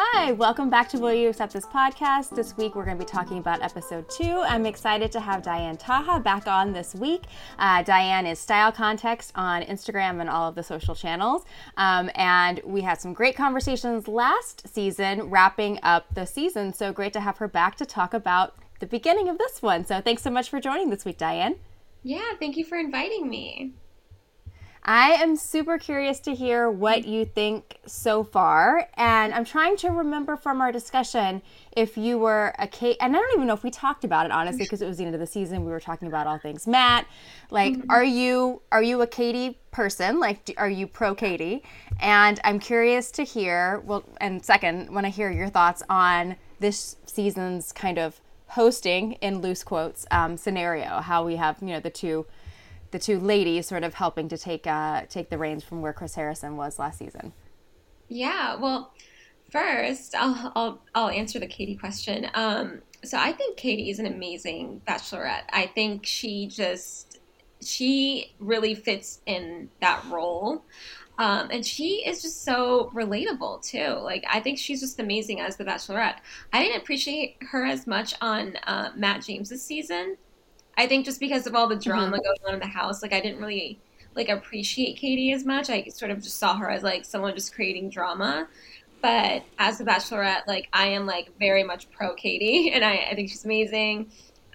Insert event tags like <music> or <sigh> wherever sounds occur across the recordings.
Hi, welcome back to Will You Accept This podcast. This week we're going to be talking about episode two. I'm excited to have Diane Taha back on this week. Uh, Diane is Style Context on Instagram and all of the social channels. Um, and we had some great conversations last season, wrapping up the season. So great to have her back to talk about the beginning of this one. So thanks so much for joining this week, Diane. Yeah, thank you for inviting me. I am super curious to hear what you think so far. And I'm trying to remember from our discussion if you were a Kate, and I don't even know if we talked about it honestly because it was the end of the season. We were talking about all things Matt. Like, mm-hmm. are you are you a Katie person? Like, are you pro Katie? And I'm curious to hear. Well, and second, want to hear your thoughts on this season's kind of hosting in loose quotes um, scenario. How we have you know the two the two ladies sort of helping to take uh, take the reins from where Chris Harrison was last season. Yeah, well, first I'll I'll, I'll answer the Katie question. Um, so I think Katie is an amazing bachelorette. I think she just she really fits in that role. Um, and she is just so relatable too. Like I think she's just amazing as the Bachelorette. I didn't appreciate her as much on uh, Matt James's season. I think just because of all the drama mm-hmm. going on in the house, like I didn't really like appreciate Katie as much. I sort of just saw her as like someone just creating drama. But as a bachelorette, like I am like very much pro Katie, <laughs> and I, I think she's amazing.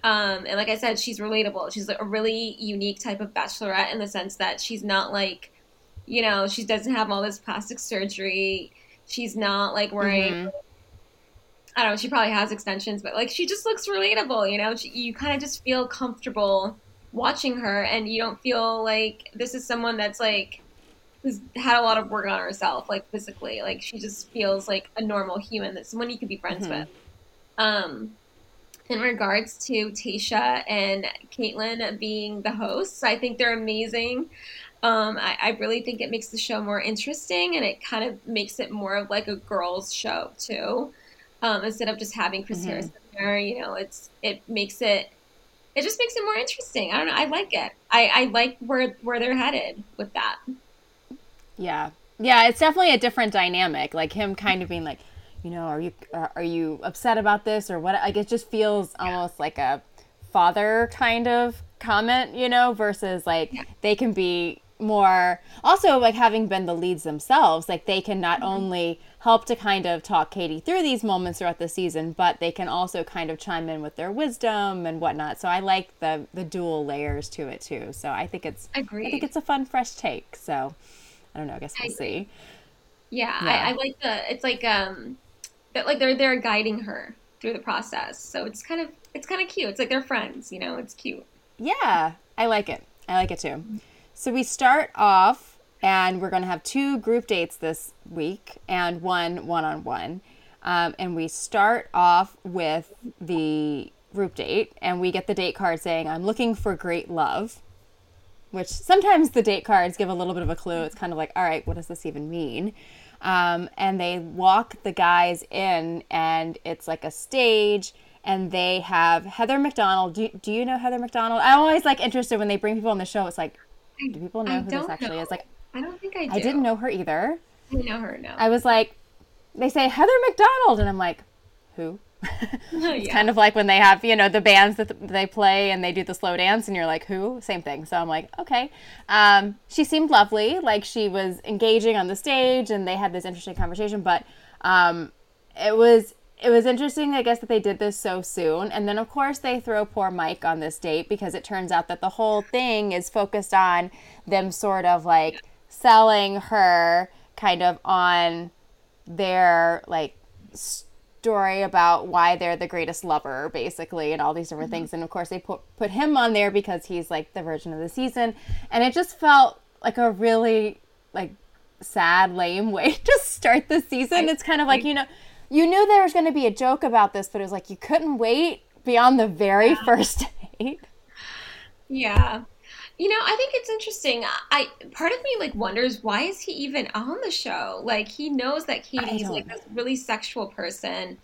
Um, and like I said, she's relatable. She's a really unique type of bachelorette in the sense that she's not like, you know, she doesn't have all this plastic surgery. She's not like wearing mm-hmm. I don't know, she probably has extensions, but like she just looks relatable, you know? She, you kind of just feel comfortable watching her and you don't feel like this is someone that's like who's had a lot of work on herself, like physically. Like she just feels like a normal human that someone you could be friends mm-hmm. with. Um in regards to Tayshia and Kaitlyn being the hosts, I think they're amazing. Um, I, I, really think it makes the show more interesting and it kind of makes it more of like a girls' show too um, instead of just having Chris mm-hmm. Harrison there. You know, it's it makes it it just makes it more interesting. I don't know. I like it. I, I like where where they're headed with that. Yeah, yeah. It's definitely a different dynamic. Like him kind of being like, you know, are you are you upset about this or what? Like it just feels almost like a father kind of comment, you know, versus like yeah. they can be more also like having been the leads themselves like they can not mm-hmm. only help to kind of talk katie through these moments throughout the season but they can also kind of chime in with their wisdom and whatnot. So i like the the dual layers to it too. So i think it's Agreed. i think it's a fun fresh take. So i don't know i guess we'll I see. Yeah, yeah. I, I, like the it's like um that like they're they're guiding her through the process. So it's kind of it's kind of cute. It's like they're friends you know it's cute. Yeah i like it. I like it too. So we start off, and we're going to have two group dates this week and one one on one. And we start off with the group date, and we get the date card saying, I'm looking for great love, which sometimes the date cards give a little bit of a clue. It's kind of like, all right, what does this even mean? Um, and they walk the guys in, and it's like a stage and they have Heather McDonald. Do, do you know Heather McDonald? I'm always like interested when they bring people on the show. It's like, do people know I who this actually know. is? Like, I don't think I do. I didn't know her either. I know her, no. I was like, they say Heather McDonald, and I'm like, who? <laughs> <laughs> it's yeah. kind of like when they have, you know, the bands that they play and they do the slow dance, and you're like, who? Same thing. So I'm like, okay. Um, she seemed lovely, like she was engaging on the stage, and they had this interesting conversation. But um, it was it was interesting, I guess, that they did this so soon. And then, of course, they throw poor Mike on this date because it turns out that the whole thing is focused on them sort of like selling her kind of on their like story about why they're the greatest lover, basically, and all these different mm-hmm. things. And of course, they put, put him on there because he's like the virgin of the season. And it just felt like a really like sad, lame way <laughs> to start the season. I, it's kind of like, you know, you knew there was going to be a joke about this, but it was like you couldn't wait beyond the very yeah. first <laughs> date. Yeah. You know, I think it's interesting. I part of me like wonders why is he even on the show? Like he knows that Katie's like this really sexual person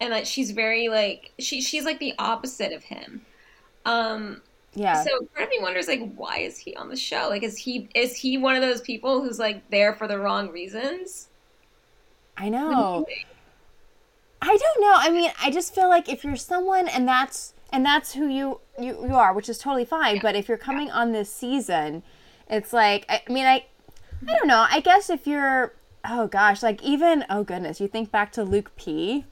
and that she's very like she she's like the opposite of him. Um yeah. So part of me wonders like why is he on the show? Like is he is he one of those people who's like there for the wrong reasons? I know. I don't know. I mean, I just feel like if you're someone and that's and that's who you you, you are, which is totally fine. But if you're coming on this season, it's like I, I mean, I I don't know. I guess if you're oh gosh, like even oh goodness, you think back to Luke P.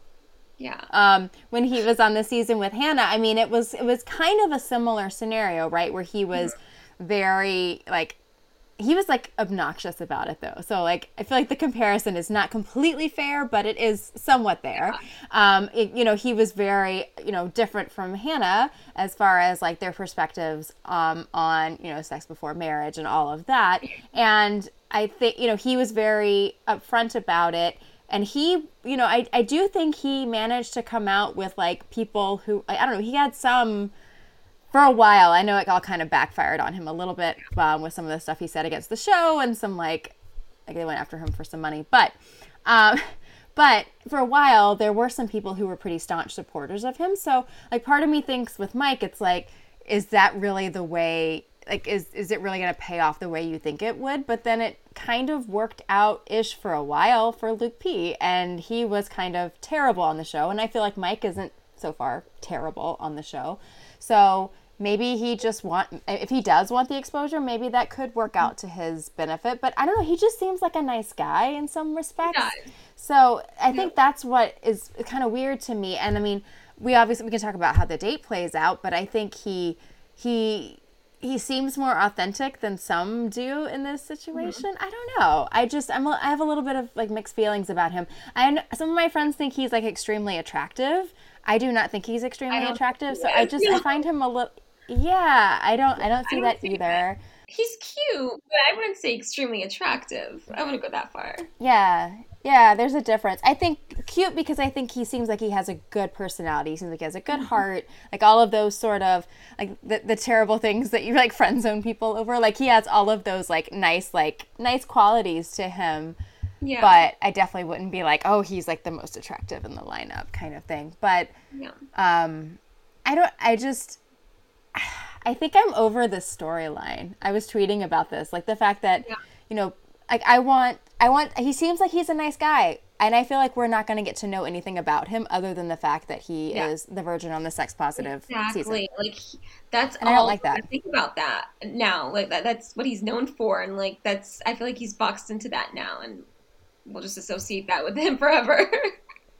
Yeah. Um, when he was on the season with Hannah, I mean, it was it was kind of a similar scenario, right? Where he was mm-hmm. very like he was like obnoxious about it though. So like I feel like the comparison is not completely fair, but it is somewhat there. Um, it, you know, he was very you know different from Hannah as far as like their perspectives um, on you know sex before marriage and all of that. And I think you know he was very upfront about it. And he, you know, I, I do think he managed to come out with like people who I, I don't know. He had some for a while, I know it all kind of backfired on him a little bit um, with some of the stuff he said against the show and some like, like they went after him for some money. But, um, <laughs> but for a while, there were some people who were pretty staunch supporters of him. So, like, part of me thinks with Mike, it's like, is that really the way? Like, is is it really going to pay off the way you think it would? But then it kind of worked out ish for a while for Luke P. And he was kind of terrible on the show. And I feel like Mike isn't so far terrible on the show. So maybe he just want if he does want the exposure maybe that could work out to his benefit but i don't know he just seems like a nice guy in some respects so i think that's what is kind of weird to me and i mean we obviously we can talk about how the date plays out but i think he he he seems more authentic than some do in this situation. Mm-hmm. I don't know. I just I'm a, I have a little bit of like mixed feelings about him. And some of my friends think he's like extremely attractive. I do not think he's extremely attractive. So I just I find him a little yeah, I don't I don't see I don't that either. That. He's cute, but I wouldn't say extremely attractive. I wouldn't go that far. Yeah. Yeah, there's a difference. I think cute because I think he seems like he has a good personality. He seems like he has a good mm-hmm. heart. Like all of those sort of like the, the terrible <laughs> things that you like friend zone people over. Like he has all of those like nice like nice qualities to him. Yeah. But I definitely wouldn't be like, oh, he's like the most attractive in the lineup kind of thing. But yeah. um I don't I just I think I'm over this storyline. I was tweeting about this, like the fact that, yeah. you know, like I want, I want. He seems like he's a nice guy, and I feel like we're not going to get to know anything about him other than the fact that he yeah. is the virgin on the sex positive exactly. season. Like that's and all I don't like that. I think about that now. Like that, that's what he's known for, and like that's. I feel like he's boxed into that now, and we'll just associate that with him <laughs> forever.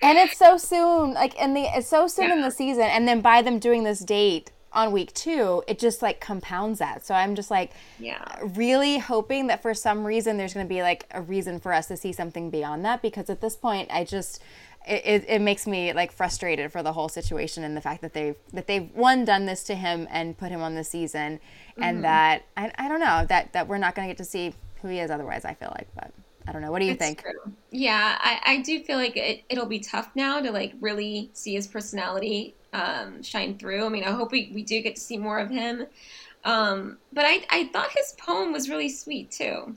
and it's so soon, like, and the it's so soon yeah. in the season, and then by them doing this date on week two, it just like compounds that. So I'm just like, yeah, really hoping that for some reason there's going to be like a reason for us to see something beyond that because at this point, I just. It, it, makes me like frustrated for the whole situation and the fact that they've that they've one done this to him and put him on the season and mm-hmm. that I, I don't know that that we're not going to get to see who he is otherwise I feel like but I don't know what do you it's think true. yeah I, I do feel like it, it'll be tough now to like really see his personality um, shine through. I mean, I hope we, we do get to see more of him. Um, but I, I thought his poem was really sweet too.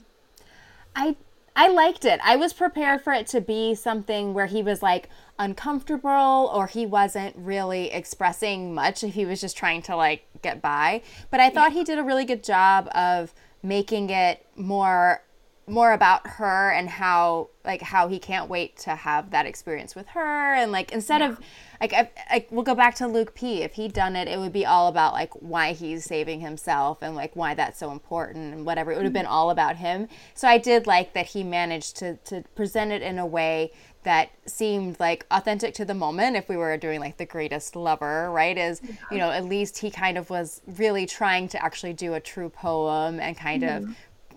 I I liked it. I was prepared for it to be something where he was like uncomfortable or he wasn't really expressing much if he was just trying to like get by. But I thought yeah. he did a really good job of making it more more about her and how like how he can't wait to have that experience with her and like instead yeah. of like I, I, we'll go back to Luke P. If he'd done it, it would be all about like why he's saving himself and like why that's so important and whatever. It would have been all about him. So I did like that he managed to to present it in a way that seemed like authentic to the moment if we were doing like the greatest lover right is you know at least he kind of was really trying to actually do a true poem and kind mm-hmm. of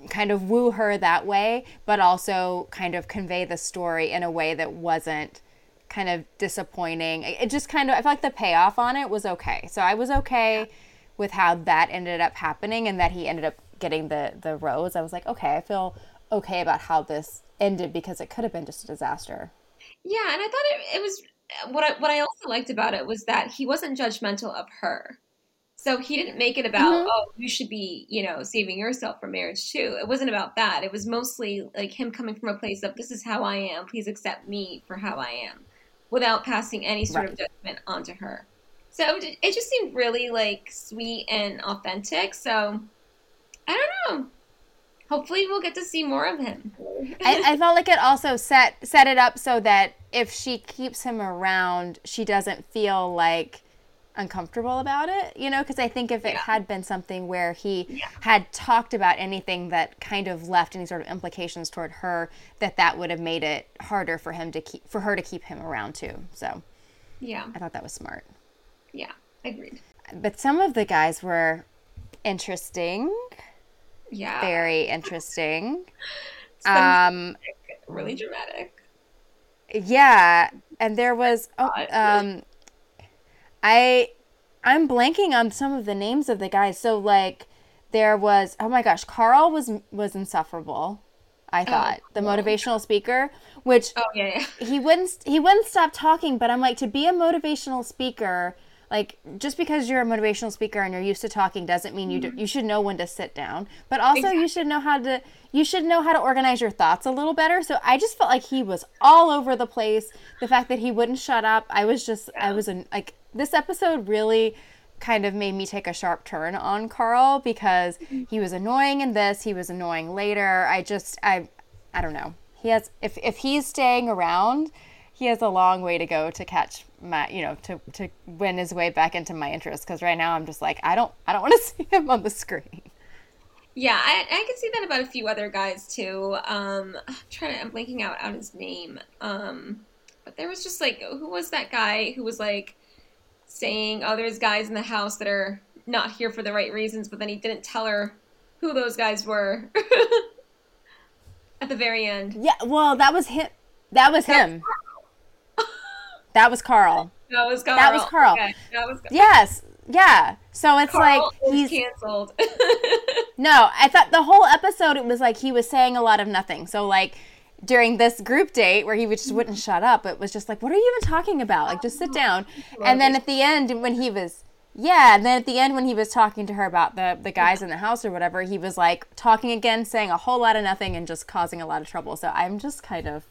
kind of woo her that way, but also kind of convey the story in a way that wasn't kind of disappointing. It just kind of, I feel like the payoff on it was okay. So I was okay with how that ended up happening and that he ended up getting the, the rose. I was like, okay, I feel okay about how this ended because it could have been just a disaster. Yeah, and I thought it, it was what I what I also liked about it was that he wasn't judgmental of her. So he didn't make it about, mm-hmm. oh, you should be, you know, saving yourself for marriage too. It wasn't about that. It was mostly like him coming from a place of, this is how I am. Please accept me for how I am without passing any sort right. of judgment onto her. So it just seemed really like sweet and authentic. So I don't know. hopefully we'll get to see more of him. I, I, felt like it also set set it up so that if she keeps him around, she doesn't feel like uncomfortable about it, you know, because I think if it yeah. had been something where he yeah. had talked about anything that kind of left any sort of implications toward her, that that would have made it harder for him to keep for her to keep him around too. So, yeah, I thought that was smart. Yeah, I agreed. But some of the guys were interesting. Yeah, very interesting. <laughs> um, really dramatic. Yeah, and there was oh, um I I'm blanking on some of the names of the guys. So like there was oh my gosh, Karl was was insufferable. I oh, thought oh, the motivational speaker, which oh yeah, yeah. <laughs> he wouldn't he wouldn't stop talking. But I'm like to be a motivational speaker, like just because you're a motivational speaker and you're used to talking doesn't mean you do, mm-hmm. you should know when to sit down. But also exactly. you should know how to you should know how to organize your thoughts a little better. So I just felt like he was all over the place. The fact that he wouldn't shut up, I was just yeah. I was an, like this episode really kind of made me take a sharp turn on Karl because he was annoying in this, he was annoying later. I just I I don't know. He has if if he's staying around, he has a long way to go to catch my you know to to win his way back into my interest because right now I'm just like I don't I don't want to <laughs> see him on the screen. Yeah, I, I can see that about a few other guys too. Um, I'm trying to, I'm blanking out out his name. Um, but there was just like, who was that guy who was like, saying, "Oh, there's guys in the house that are not here for the right reasons," but then he didn't tell her who those guys were <laughs> at the very end. Yeah, well, that was him. That was him. that was Karl. That was Karl. That was Karl. Okay. That was Karl. Yes. Yeah. So it's Karl like he's canceled. <laughs> no, I thought the whole episode it was like he was saying a lot of nothing. So like during this group date where he just wouldn't shut up. It was just like, what are you even talking about? Like, just sit down. And then at the end, when he was, yeah, and then at the end when he was talking to her about the the guys in the house or whatever, he was like talking again, saying a whole lot of nothing and just causing a lot of trouble. So I'm just kind of.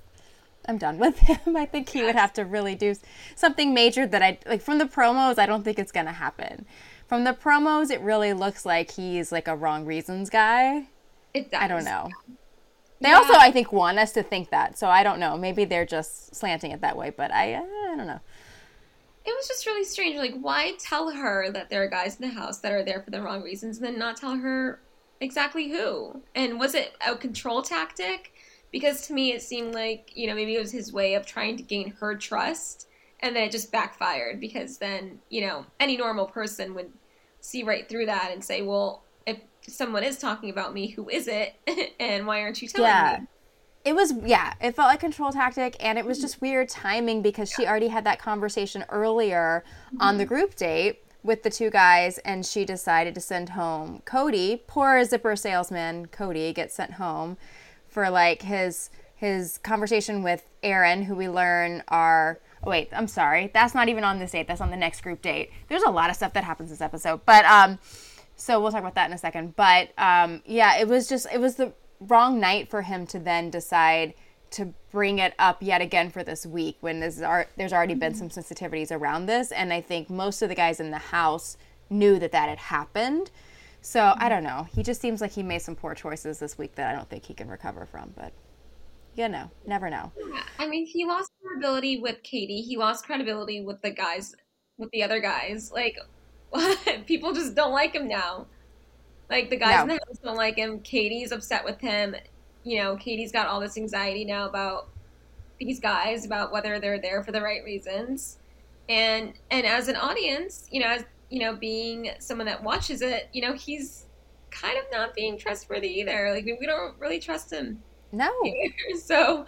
I'm done with <laughs> him. I think he would have to really do something major that I like from the promos. I don't think it's going to happen. From the promos, it really looks like he's like a wrong reasons guy. It does. I don't know. They yeah. also, I think, want us to think that. So I don't know. Maybe they're just slanting it that way, but I, uh, I don't know. It was just really strange. Like, why tell her that there are guys in the house that are there for the wrong reasons, and then not tell her exactly who? And was it a control tactic? Because to me, it seemed like you know maybe it was his way of trying to gain her trust, and then it just backfired. Because then you know any normal person would see right through that and say, well, someone is talking about me, who is it? <laughs> and why aren't you telling yeah. me? It was yeah, it felt like control tactic and it was just weird timing because she already had that conversation earlier mm-hmm. on the group date with the two guys and she decided to send home Cody. Poor zipper salesman Cody gets sent home for like his his conversation with Aaron, who we learn are oh wait, I'm sorry. That's not even on this date. That's on the next group date. There's a lot of stuff that happens this episode. But um so we'll talk about that in a second. But um, yeah, it was just it was the wrong night for him to then decide to bring it up yet again for this week when there's, there's already been some sensitivities around this, and I think most of the guys in the house knew that that had happened. So I don't know. He just seems like he made some poor choices this week that I don't think he can recover from. But you know, never know. Yeah. I mean, he lost credibility with Katie. He lost credibility with the guys, with the other guys. Like, <laughs> people just don't like him now. Like the guys no. in the house don't like him. Katie's upset with him. You know, Katie's got all this anxiety now about these guys about whether they're there for the right reasons. And and as an audience, you know, as you know, being someone that watches it, you know, he's kind of not being trustworthy either. Like we don't really trust him. No. Either, <laughs> so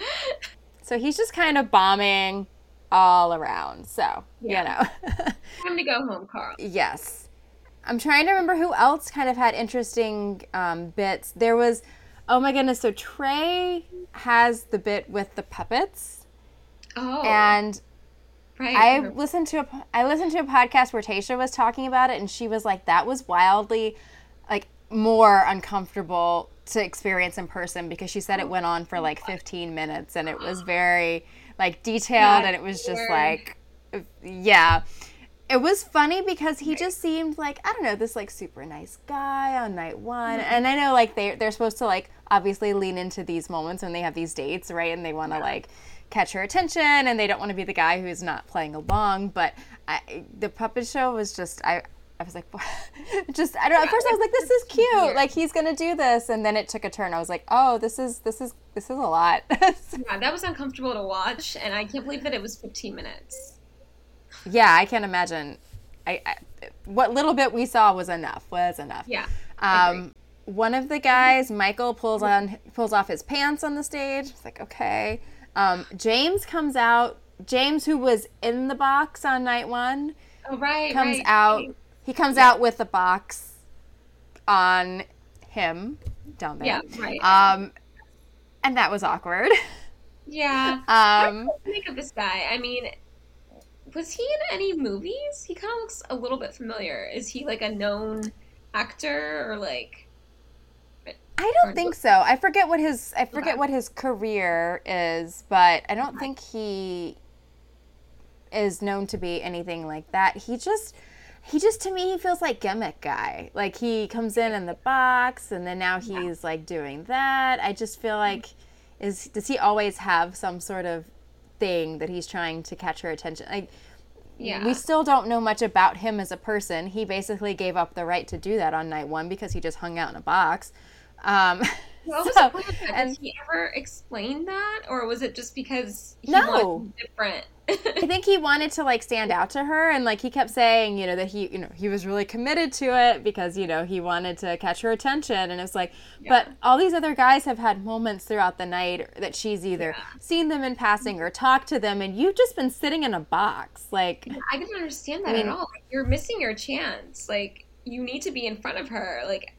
so he's just kind of bombing all around. So, yeah. you know. <laughs> Time to go home, Karl. Yes. I'm trying to remember who else kind of had interesting um, bits. There was, oh my goodness, so Trey has the bit with the puppets. Oh. And Right. I listened to a I listened to a podcast where Tayshia was talking about it, and she was like, "That was wildly, like, more uncomfortable to experience in person because she said it went on for like 15 minutes, and it was very like detailed, and it was just like, yeah. it was funny because he just seemed like I don't know this like super nice guy on night one, mm-hmm. and I know like they they're supposed to like obviously lean into these moments when they have these dates, right? And they want to yeah. like catch her attention, and they don't want to be the guy who's not playing along. But I, the puppet show was just I. I was like, <laughs> just I don't. Know. At first, I was like, "This is cute. Like he's gonna do this," and then it took a turn. I was like, "Oh, this is this is this is a lot." <laughs> yeah, that was uncomfortable to watch, and I can't believe that it was 15 minutes. Yeah, I can't imagine. I, I what little bit we saw was enough. Was enough. Yeah. Um, one of the guys, Michael, pulls on pulls off his pants on the stage. It's like okay. Um, James comes out. James, who was in the box on night one, oh, right, comes right. out. He comes yeah. out with the box on him down there. Yeah, right. Um, and that was awkward. Yeah. <laughs> um, think of this guy. I mean, was he in any movies? He kind of looks a little bit familiar. Is he like a known actor or like? I don't think so. I forget what his I forget what his career is, but I don't think he is known to be anything like that. He just he just to me he feels like gimmick guy. Like he comes in in the box and then now he's yeah. like doing that. I just feel like is does he always have some sort of thing that he's trying to catch her attention? Like yeah. We still don't know much about him as a person. He basically gave up the right to do that on night one because he just hung out in a box. Um, <laughs> what was so, the point of? And, Did he ever explain that, or was it just because he no. different? I think he wanted to like stand out to her, and like he kept saying, you know, that he, you know, he was really committed to it because you know he wanted to catch her attention, and it's like, yeah. but all these other guys have had moments throughout the night that she's either yeah. seen them in passing or talked to them, and you've just been sitting in a box, like. I didn't understand that I mean, at all. Like, you're missing your chance. Like you need to be in front of her. Like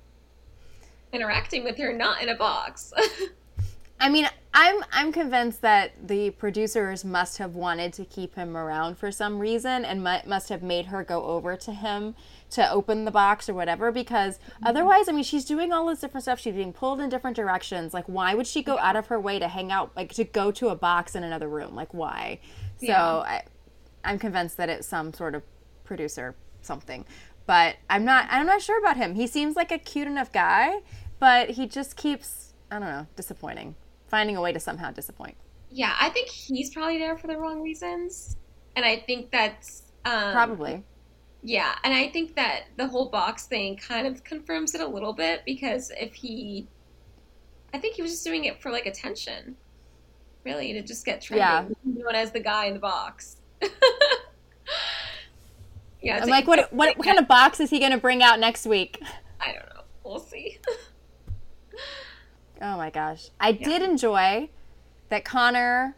interacting with her, not in a box. <laughs> I mean, I'm I'm convinced that the producers must have wanted to keep him around for some reason and must have made her go over to him to open the box or whatever because mm-hmm. otherwise, I mean, she's doing all this different stuff. She's being pulled in different directions. Like, why would she go out of her way to hang out, like to go to a box in another room? Like, why? So yeah. I, I'm convinced that it's some sort of producer something, but I'm not. I'm not sure about him. He seems like a cute enough guy, but he just keeps I don't know disappointing, finding a way to somehow disappoint. Yeah, I think he's probably there for the wrong reasons, and I think that's um, probably. Yeah, and I think that the whole box thing kind of confirms it a little bit because if he, I think he was just doing it for like attention, really, to just get trending, yeah. known as the guy in the box. <laughs> yeah, I'm like, what, what, what kind of box is he going to bring out next week? I don't know. We'll see. <laughs> Oh my gosh. I yeah. did enjoy that Connor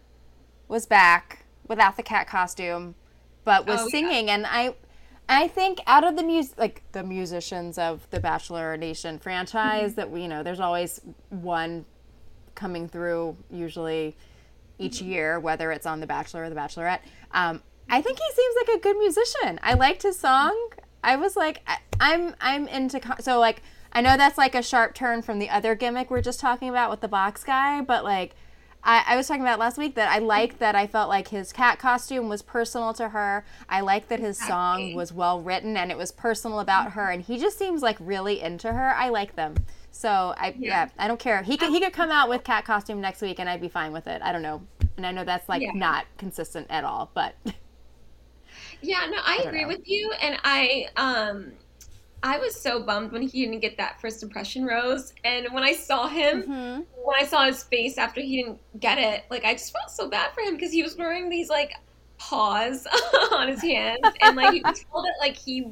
was back without the cat costume, but was oh, singing. Yeah. And I I think out of the music, like the musicians of the Bachelor Nation franchise, mm-hmm. that we you know, there's always one coming through usually each mm-hmm. year, whether it's on The Bachelor or The Bachelorette. Um, I think he seems like a good musician. I liked his song. I was like, I, I'm I'm into so like I know that's like a sharp turn from the other gimmick we're just talking about with the box guy, but like I, I was talking about last week that I liked that I felt like his cat costume was personal to her. I liked that his song was well written and it was personal about her, and he just seems like really into her. I like them. So I yeah, yeah I don't care. He could he could come out with cat costume next week and I'd be fine with it. I don't know. And I know that's like yeah. not consistent at all, but Yeah, no, I, I agree know. with you and I um I was so bummed when he didn't get that first impression rose. And when I saw him, mm-hmm. when I saw his face after he didn't get it, like I just felt so bad for him because he was wearing these like paws <laughs> on his hands, and like he could tell that like he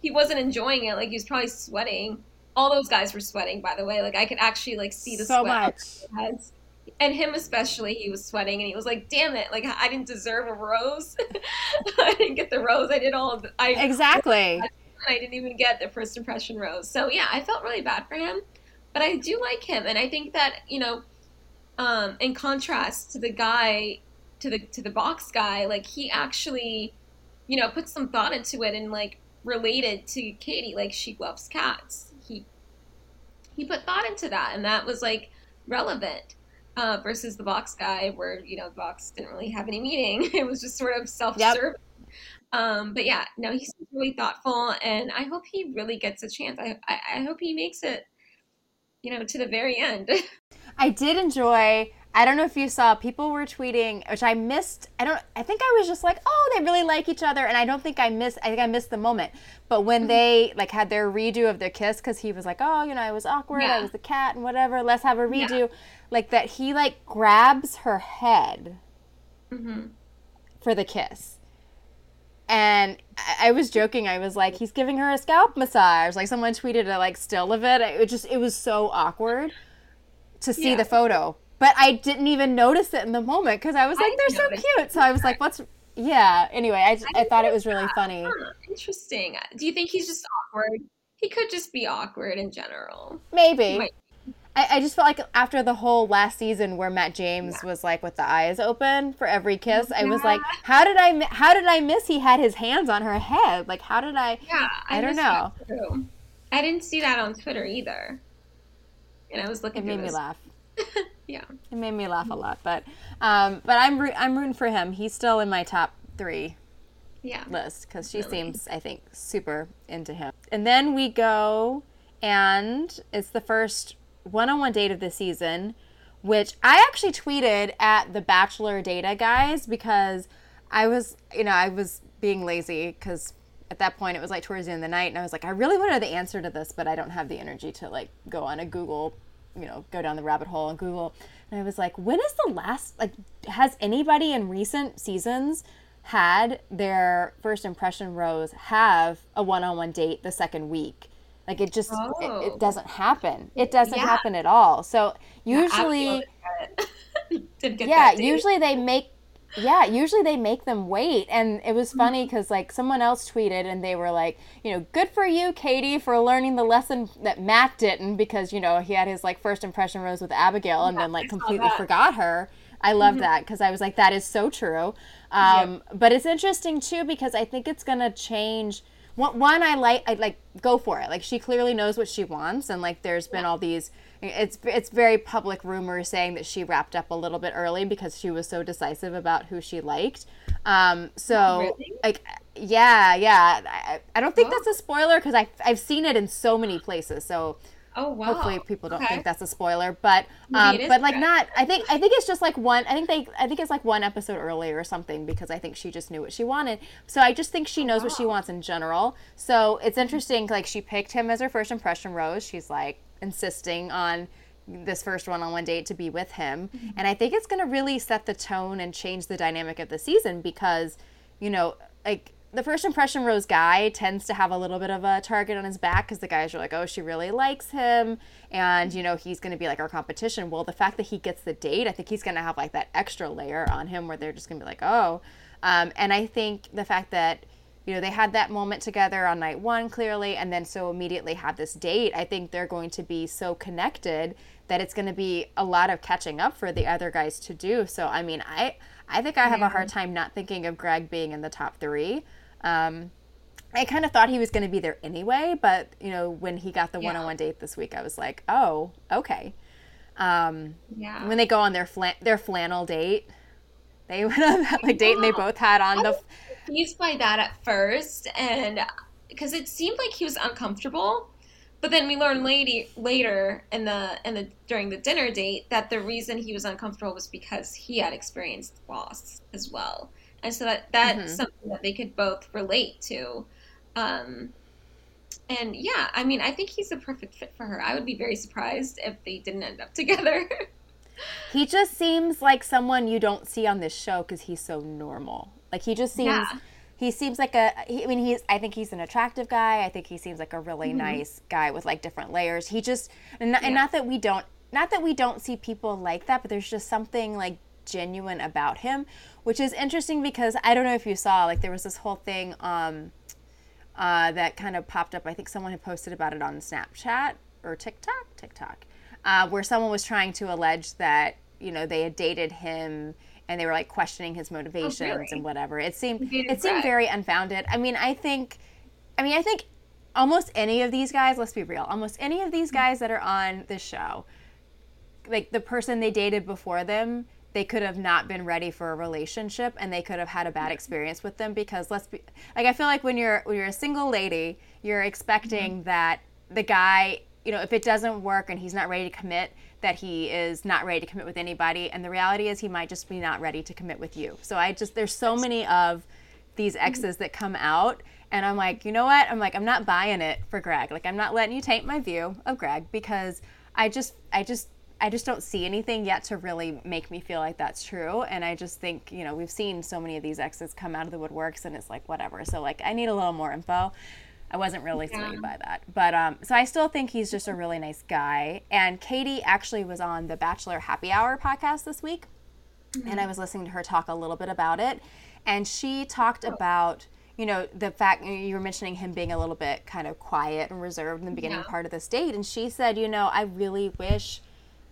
he wasn't enjoying it. Like he was probably sweating. All those guys were sweating, by the way. Like I could actually like see the so sweat much. And him especially, he was sweating, and he was like, "Damn it! Like I didn't deserve a rose. <laughs> I didn't get the rose. I did all. The, I exactly. I didn't even get the first impression rose. So yeah, I felt really bad for him, but I do like him, and I think that you know, um, in contrast to the guy, to the to the box guy, like he actually, you know, put some thought into it and like related to Katie, like she loves cats. He he put thought into that, and that was like relevant. Uh, versus the box guy, where you know the box didn't really have any meaning. <laughs> It was just sort of self-serving. Yep Um, but yeah, no, he's really thoughtful, and I hope he really gets a chance. I, I, I hope he makes it, you know, to the very end. <laughs> I did enjoy. I don't know if you saw people were tweeting, which I missed. I don't. I think I was just like, oh, they really like each other, and I don't think I missed. I think I missed the moment. But when mm-hmm. they like had their redo of their kiss, because he was like, oh, you know, I was awkward. Yeah. I was the cat and whatever. Let's have a redo. Yeah. Like that, he like grabs her head mm-hmm. for the kiss and I was joking. I was like, he's giving her a scalp massage. Like someone tweeted a like still of it. It just it was so awkward to see yeah. the photo, but I didn't even notice it in the moment because I was like, I they're so cute. So I was like, what's yeah. Anyway, I I, I thought it was really funny. Huh, interesting. Do you think he's just awkward? He could just be awkward in general. Maybe. I, I just felt like after the whole last season where Matt James yeah. was like with the eyes open for every kiss, yeah. I was like, how did I how did I miss he had his hands on her head? Like how did I? Yeah, I, I don't know. I didn't see that on Twitter either, and I was looking. It made me laugh. <laughs> yeah, it made me laugh a lot, but um, but I'm I'm rooting for him. He's still in my top three yeah. list because she really. seems I think super into him. And then we go and it's the first one-on-one date of the season, which I actually tweeted at the Bachelor Data guys because I was, you know, I was being lazy because at that point it was like towards the end of the night and I was like, I really wanted the answer to this, but I don't have the energy to like go on a Google, you know, go down the rabbit hole on Google. And I was like, when is the last like has anybody in recent seasons had their first impression rose have a one-on-one date the second week? Like it just oh. it, it, oh. doesn't happen. It doesn't yeah. happen at all. So usually <laughs> yeah, yeah usually they make yeah, usually they make them wait. And it was funny because, mm-hmm. like, someone else tweeted and they were like, you know, good for you, Katie, for learning the lesson that Matt didn't because, you know, he had his, like, first impression rose with Abigail and yeah, then, like, completely forgot her. I love mm-hmm. that because I was like, that is so true. Um, But it's interesting, too, because I think it's going to change – one I like I like go for it. Like she clearly knows what she wants and like there's been all these it's it's very public rumors saying that she wrapped up a little bit early because she was so decisive about who she liked. Um so really? like yeah, yeah. I, I don't think oh. that's a spoiler because I I've seen it in so many places. So Oh wow! Hopefully, people don't okay. think that's a spoiler, but um, but like not. I think I think it's just like one. I think they. I think it's like one episode earlier or something because I think she just knew what she wanted. So I just think she knows wow. what she wants in general. So it's interesting. Like she picked him as her first impression rose. She's like insisting on this first one-on-one date to be with him, mm-hmm. and I think it's going to really set the tone and change the dynamic of the season because, you know, like the first impression rose guy tends to have a little bit of a target on his back because the guys are like, oh, she really likes him. And, you know, he's going to be like our competition. Well, the fact that he gets the date, I think he's going to have like that extra layer on him where they're just going to be like, oh. Um, and I think the fact that, you know, they had that moment together on night one clearly and then so immediately have this date, I think they're going to be so connected that it's going to be a lot of catching up for the other guys to do. So, I mean, I. I think I have a hard time not thinking of Greg being in the top three. Um, I kind of thought he was going to be there anyway, but you know, when he got the one-on-one date this week, I was like, oh, okay. Um, yeah. When they go on their flan- their flannel date, they <laughs> went on that like date, and they both had on I the. Confused by that at first, and because it seemed like he was uncomfortable, but then we learned later later in the in the during the dinner date that the reason he was uncomfortable was because he had experienced loss as well and so that that's mm-hmm. something that they could both relate to um, and yeah i mean i think he's a perfect fit for her i would be very surprised if they didn't end up <laughs> together he just seems like someone you don't see on this show because he's so normal like he just seems yeah. he seems like a he, i mean he's i think he's an attractive guy i think he seems like a really mm-hmm. nice guy with like different layers he just and not, yeah. and not that we don't not that we don't see people like that but there's just something like genuine about him, which is interesting because I don't know if you saw, like, there was this whole thing um, uh, that kind of popped up. I think someone had posted about it on Snapchat or TikTok, TikTok, uh, where someone was trying to allege that, you know, they had dated him and they were like questioning his motivations oh, really? and whatever. It seemed it seemed very unfounded. I mean, I think I mean, I think almost any of these guys, let's be real, almost any of these guys that are on this show, like the person they dated before them they could have not been ready for a relationship and they could have had a bad experience with them because let's be like I feel like when you're when you're a single lady, you're expecting mm-hmm. that the guy, you know, if it doesn't work and he's not ready to commit, that he is not ready to commit with anybody and the reality is he might just be not ready to commit with you. So I just there's so many of these mm-hmm. exes that come out and I'm like, you know what? I'm like I'm not buying it for Greg. Like I'm not letting you taint my view of Greg because I just I just I just don't see anything yet to really make me feel like that's true. And I just think, you know, we've seen so many of these exes come out of the woodworks and it's like, whatever. So, like, I need a little more info. I wasn't really yeah. swayed by that. But um, so I still think he's just a really nice guy. And Katie actually was on the Bachelor Happy Hour podcast this week. Mm-hmm. And I was listening to her talk a little bit about it. And she talked oh. about, you know, the fact you were mentioning him being a little bit kind of quiet and reserved in the beginning yeah. part of this date. And she said, you know, I really wish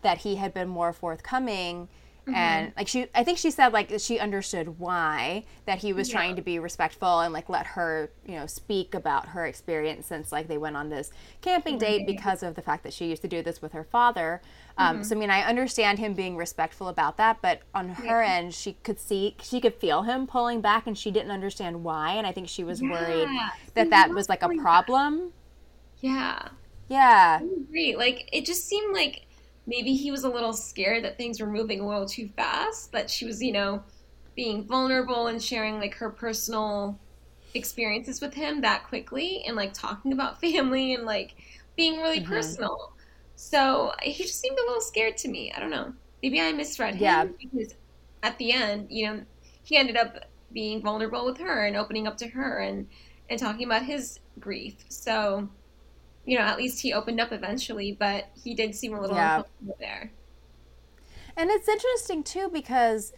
that he had been more forthcoming mm-hmm. and like she i think she said like she understood why that he was yeah. trying to be respectful and like let her you know speak about her experience since like they went on this camping date because of the fact that she used to do this with her father um, mm-hmm. so i mean i understand him being respectful about that but on her yeah. end she could see she could feel him pulling back and she didn't understand why and i think she was yeah. worried that that was like a problem yeah yeah I agree like it just seemed like maybe he was a little scared that things were moving a little too fast, that she was, you know, being vulnerable and sharing like her personal experiences with him that quickly and like talking about <laughs> family and like being really mm-hmm. personal. So he just seemed a little scared to me. I don't know. Maybe I misread him yeah. because at the end, you know, he ended up being vulnerable with her and opening up to her and and talking about his grief. So you know, at least he opened up eventually, but he did seem a little yeah. uncomfortable there. And it's interesting too because,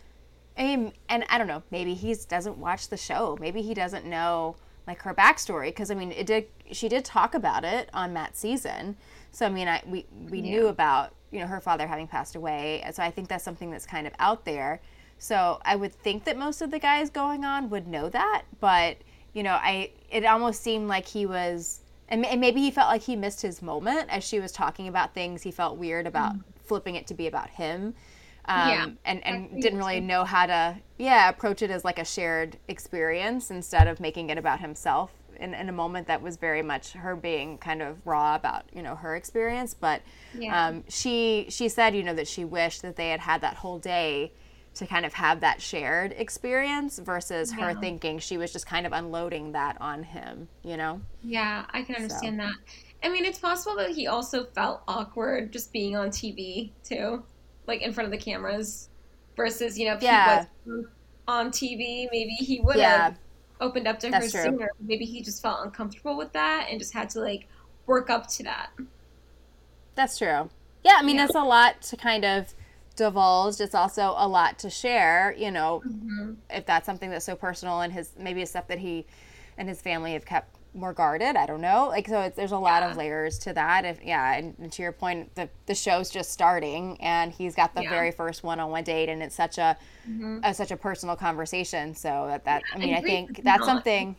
and I don't know, maybe he doesn't watch the show. Maybe he doesn't know like her backstory because I mean, it did. She did talk about it on Matt's season, so I mean, I we we yeah. knew about you know her father having passed away, so I think that's something that's kind of out there. So I would think that most of the guys going on would know that, but you know, I it almost seemed like he was and, and maybe he felt like he missed his moment as she was talking about things. He felt weird about mm. flipping it to be about him. Um, yeah, and, and didn't really know how to yeah approach it as like a shared experience instead of making it about himself in, in a moment that was very much her being kind of raw about you know her experience. But yeah. um, she she said you know that she wished that they had had that whole day to kind of have that shared experience versus yeah. her thinking she was just kind of unloading that on him, you know? Yeah, I can understand so. that. I mean, it's possible that he also felt awkward just being on TV too, like in front of the cameras, versus you know if yeah. he was on TV, maybe he would yeah. have opened up to That's her true. sooner. Maybe he just felt uncomfortable with that and just had to like work up to that. That's true. Yeah, I mean, yeah. it's a lot to kind of divulged it's also a lot to share you know mm-hmm. if that's something that's so personal and his maybe it's stuff that he and his family have kept more guarded i don't know like so there's a lot yeah. of layers to that if yeah and, and, to your point the, the show's just starting and he's got the yeah. very first one-on-one date and it's such a, mm-hmm. a such a personal conversation so that that yeah, i mean i think that's something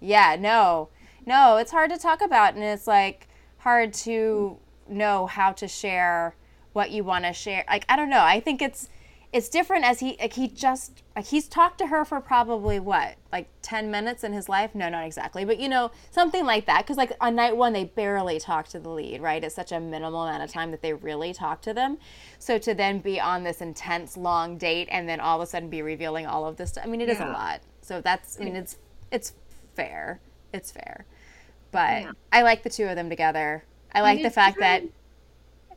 yeah no no it's hard to talk about and it's like hard to know how to share what you want to share. Like I don't know. I think it's it's different as he like he just like he's talked to her for probably what like 10 minutes in his life no not exactly but you know something like that because like on night one they barely talk to the lead right it's such a minimal amount of time that they really talk to them so to then be on this intense long date and then all of a sudden be revealing all of this i mean it yeah. is a lot so that's i mean it's it's fair it's fair but yeah. i like the two of them together i like the fact that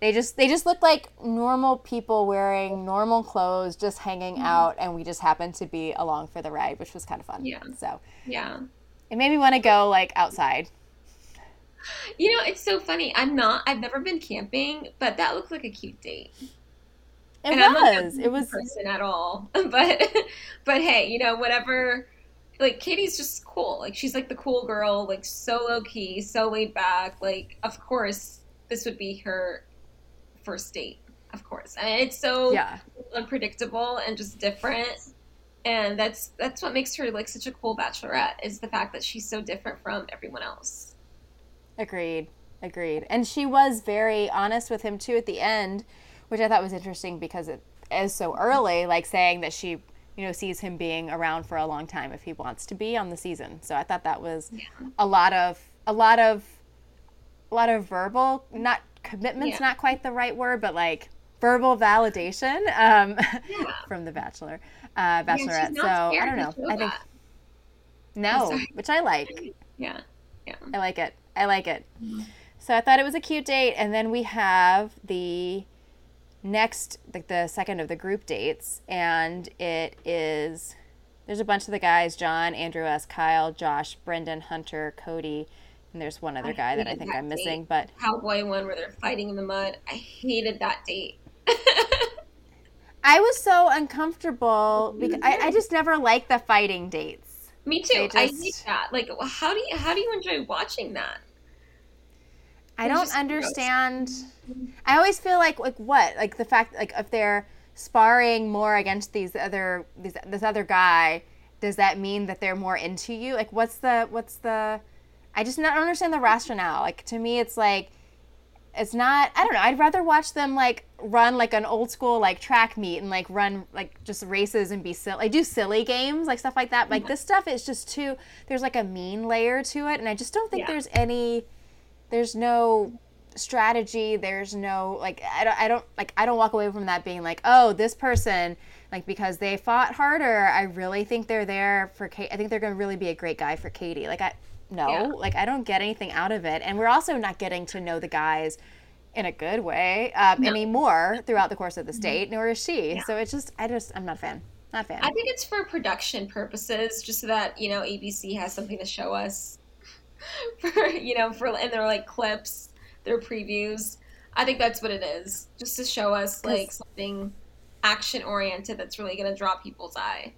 they just they just look like normal people wearing normal clothes, just hanging mm-hmm. out, and we just happened to be along for the ride, which was kind of fun. Yeah. So yeah, it made me want to go like outside. You know, it's so funny. I'm not. I've never been camping, but that looked like a cute date. It and was. it was person at all. <laughs> But but hey, you know, whatever. Like Katie's just cool. Like she's like the cool girl. Like so low key, so laid back. Like of course this would be her first date, of course. and it's so yeah. unpredictable and just different. And that's that's what makes her like such a cool bachelorette is the fact that she's so different from everyone else. Agreed. Agreed. And she was very honest with him too at the end which I thought was interesting because it is so early, like saying that she you know sees him being around for a long time if he wants to be on the season. So I thought that was yeah. a lot of a lot of a lot of verbal, not commitment's yeah. not quite the right word, but like verbal validation um, <laughs> yeah. from the Bachelor, uh, Bachelorette. so I don't know. I think that. no, which I like. Yeah, yeah. I like it. I like it. Mm-hmm. So I thought it was a cute date, and then we have the next, like the second of the group dates, and it is there's a bunch of the guys: John, Andrew S., Kyle, Josh, Brendan, Hunter, Cody, and there's one other I guy that I think that I'm missing. Date. But cowboy one where they're fighting in the mud. I hated that date. <laughs> I was so uncomfortable because I, I mm-hmm. just never liked the fighting dates. Me too. Just, I hate that. Like, how do you how do you enjoy watching that? I don't understand. Gross. I always feel like like what like the fact like if they're sparring more against these other these, this other guy, does that mean that they're more into you? Like, what's the what's the? I just don't understand the rationale. Like to me, it's like it's not i don't know i'd rather watch them like run like an old school like track meet and like run like just races and be silly like do silly games like stuff like that like this stuff is just too there's like a mean layer to it and i just don't think yeah. there's any there's no strategy there's no like I don't, I don't like i don't walk away from that being like oh this person like because they fought harder i really think they're there for kate i think they're going to really be a great guy for katie like i no yeah. like i don't get anything out of it and we're also not getting to know the guys in a good way um, no. anymore throughout the course of the mm-hmm. nor is she yeah. so it's just i just i'm not a fan not a fan i think it's for production purposes just so that you know abc has something to show us <laughs> for you know for and they're like clips their previews i think that's what it is just to show us like something action oriented that's really going to draw people's eye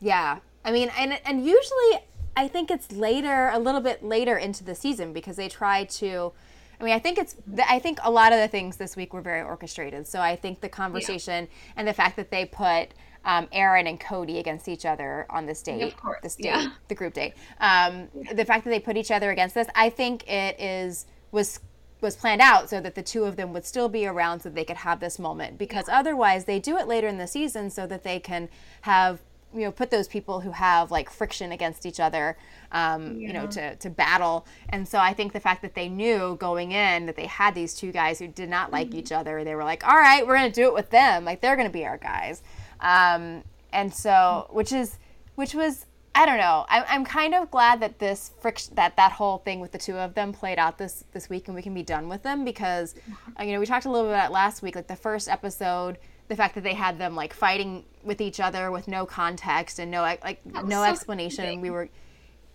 yeah i mean and and usually I think it's later, a little bit later into the season because they try to. I mean, I think it's. I think a lot of the things this week were very orchestrated. So I think the conversation yeah. and the fact that they put um, Aaron and Cody against each other on this date, this date, yeah. the group date. Um, the fact that they put each other against this, I think it is was was planned out so that the two of them would still be around so they could have this moment because yeah. otherwise they do it later in the season so that they can have you know put those people who have like friction against each other um, yeah. you know to, to battle and so i think the fact that they knew going in that they had these two guys who did not like mm-hmm. each other they were like all right we're going to do it with them like they're going to be our guys um, and so which is which was I don't know. I'm, I'm kind of glad that this friction, that that whole thing with the two of them played out this this week, and we can be done with them because, uh, you know, we talked a little bit about last week. Like the first episode, the fact that they had them like fighting with each other with no context and no like no so explanation. We were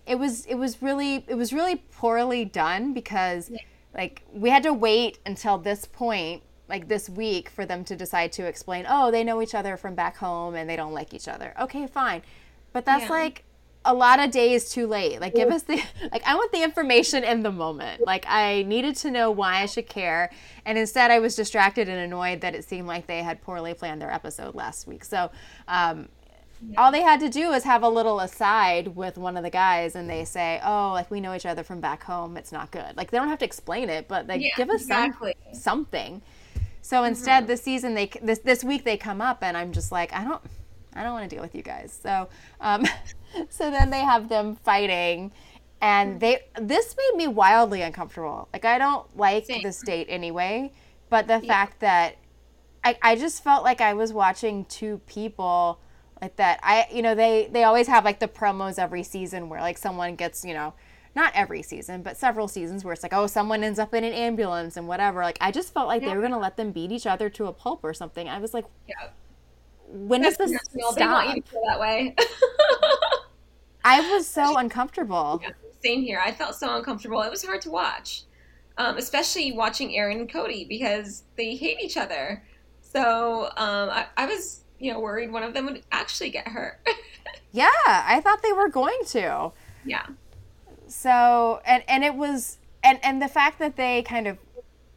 it was it was really it was really poorly done because yeah. like we had to wait until this point like this week for them to decide to explain oh they know each other from back home and they don't like each other okay fine but that's yeah. like a lot of days too late. Like, give us the, <laughs> like, I want the information in the moment. Like, I needed to know why I should care. And instead, I was distracted and annoyed that it seemed like they had poorly planned their episode last week. So, um, yeah. all they had to do was have a little aside with one of the guys and they say, oh, like, we know each other from back home. It's not good. Like, they don't have to explain it, but like, yeah, give us exactly. some, something. So instead, mm-hmm. this season, they, this, this week, they come up and I'm just like, I don't, I don't want to deal with you guys. So, um, <laughs> so then they have them fighting, and they this made me wildly uncomfortable. Like I don't like Same. this date anyway, but the yeah. fact that I I just felt like I was watching two people like that. I you know they they always have like the promos every season where like someone gets you know not every season, but several seasons where it's like, oh, someone ends up in an ambulance and whatever. Like, I just felt like yeah. they were gonna let them beat each other to a pulp or something. I was like, yeah when does this stop? They want you to feel that way. I was so <laughs> uncomfortable. Yeah, same here. I felt so uncomfortable. It was hard to watch, um, especially watching Aaron and Cody because they hate each other. So um, I, I was, you know, worried one of them would actually get hurt. <laughs> yeah, I thought they were going to. Yeah. So and and it was and and the fact that they kind of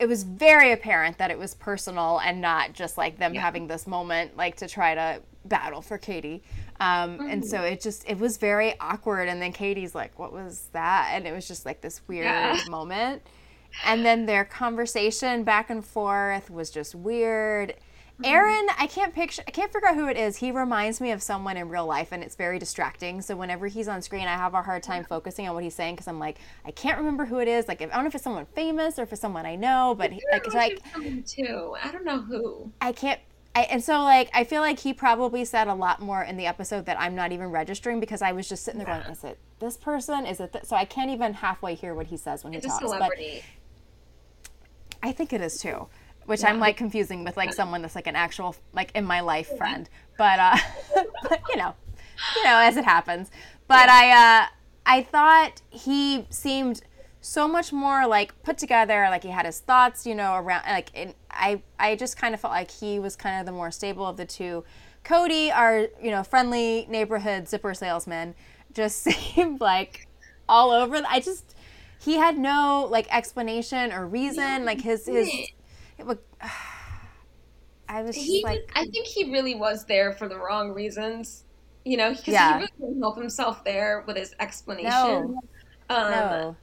it was very apparent that it was personal and not just like them yeah. having this moment like to try to battle for Katie. Um, mm-hmm. And so it just it was very awkward. And then Katie's like, "What was that?" And it was just like this weird yeah. <laughs> moment. and then their conversation back and forth was just weird. Aaron, I can't picture, I can't figure out who it is. He reminds me of someone in real life, and it's very distracting. So whenever he's on screen, I have a hard time focusing on what he's saying because I'm like, I can't remember who it is. Like, if, I don't know if it's someone famous or if it's someone I know, but he, like, it's like, too. I don't know who. I can't. I, and so like I feel like he probably said a lot more in the episode that I'm not even registering because I was just sitting there yeah. going, is it this person? Is it th-? so I can't even halfway hear what he says when it's he talks. But I think it is too which yeah. I'm like confusing with like someone that's like an actual like in my life friend. But uh <laughs> but you know, you know as it happens. But yeah. I uh I thought he seemed so much more like put together like he had his thoughts you know around like in, i i just kind of felt like he was kind of the more stable of the two cody our you know friendly neighborhood zipper salesman just <laughs> seemed like all over i just he had no like explanation or reason like his his <sighs> I was he, like, I think he really was there for the wrong reasons. You know, because yeah. he really didn't help himself there with his explanation. No. Um, no.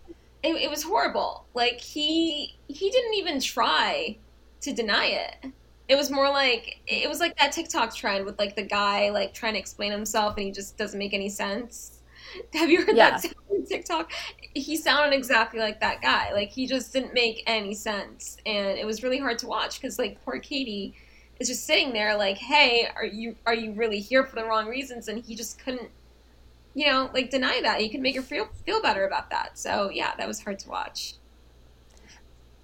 It, it was horrible. Like he he didn't even try to deny it. It was more like it was like that TikTok trend with like the guy like trying to explain himself and he just doesn't make any sense. <laughs> Have you heard yeah. <laughs> that on TikTok? He sounded exactly like that guy. Like he just didn't make any sense, and it was really hard to watch because like poor Katie is just sitting there like, "Hey, are you are you really here for the wrong reasons?" And he just couldn't, you know, like deny that. He could make her feel feel better about that. So yeah, that was hard to watch.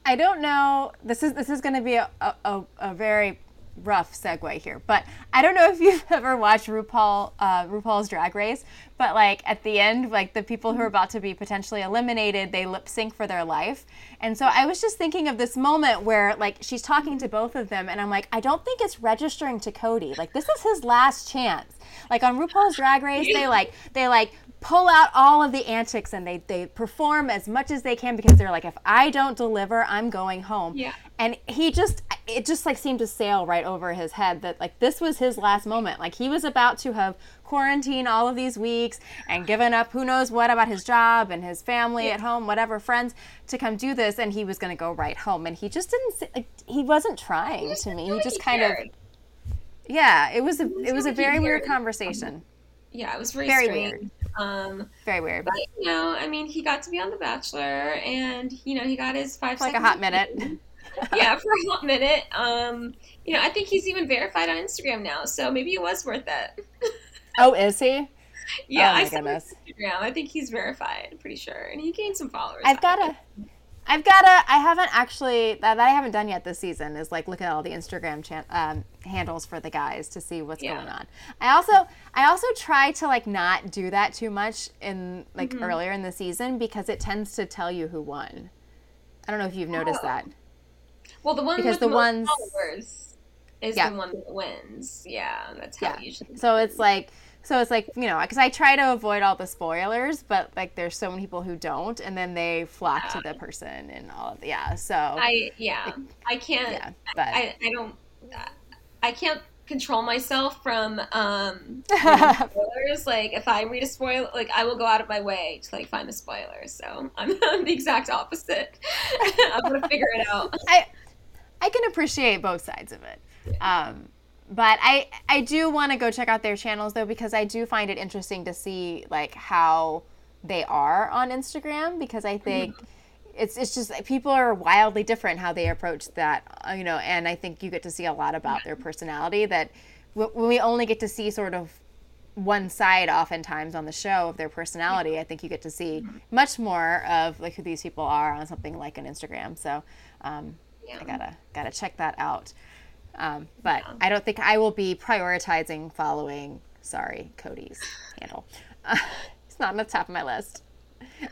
I don't know. This is this is going to be a, a, a very rough segue here, but I don't know if you've <laughs> ever watched RuPaul uh, RuPaul's Drag Race, but like at the end, like the people who are about to be potentially eliminated, they lip sync for their life, and so I was just thinking of this moment where like she's talking to both of them, and I'm like, I don't think it's registering to Cody. Like this is his last chance. Like on RuPaul's Drag Race, they like they like pull out all of the antics and they, they perform as much as they can because they're like if i don't deliver i'm going home yeah and he just it just like seemed to sail right over his head that like this was his last moment like he was about to have quarantined all of these weeks and given up who knows what about his job and his family yeah. at home whatever friends to come do this and he was going to go right home and he just didn't like, he wasn't trying he to me he just kind cared. of yeah it was a it was a very weird conversation yeah it was very, very weird um, Very weird. But, you know, I mean, he got to be on The Bachelor, and you know, he got his five. like a hot minute. <laughs> yeah, for a hot minute. Um, you know, I think he's even verified on Instagram now, so maybe it was worth it. <laughs> oh, is he? Yeah, oh I saw Instagram. I think he's verified. I'm pretty sure, and he gained some followers. I've got a. I've got a. I haven't actually that, that I haven't done yet this season is like look at all the Instagram chan- um, handles for the guys to see what's yeah. going on. I also I also try to like not do that too much in like mm-hmm. earlier in the season because it tends to tell you who won. I don't know if you've noticed oh. that. Well, the one because the, the ones followers is yeah. the one that wins. Yeah, that's how yeah. usually. So it's like so it's like, you know, because I try to avoid all the spoilers, but like there's so many people who don't, and then they flock yeah. to the person and all of the, yeah. So I, yeah, it, I can't, yeah, but I, I don't, I can't control myself from um <laughs> spoilers. like if I read a spoiler, like I will go out of my way to like find the spoilers. So I'm, I'm <laughs> the exact opposite. <laughs> I'm gonna figure it out. I, I can appreciate both sides of it. Yeah. Um, but I I do want to go check out their channels though because I do find it interesting to see like how they are on Instagram because I think mm-hmm. it's it's just people are wildly different how they approach that uh, you know and I think you get to see a lot about their personality that when we only get to see sort of one side oftentimes on the show of their personality yeah. i think you get to see much more of like who these people are on something like an instagram so um, yeah. i gotta gotta check that out um, but yeah. I don't think I will be prioritizing following, sorry, Cody's handle. Uh, <laughs> it's not on the top of my list.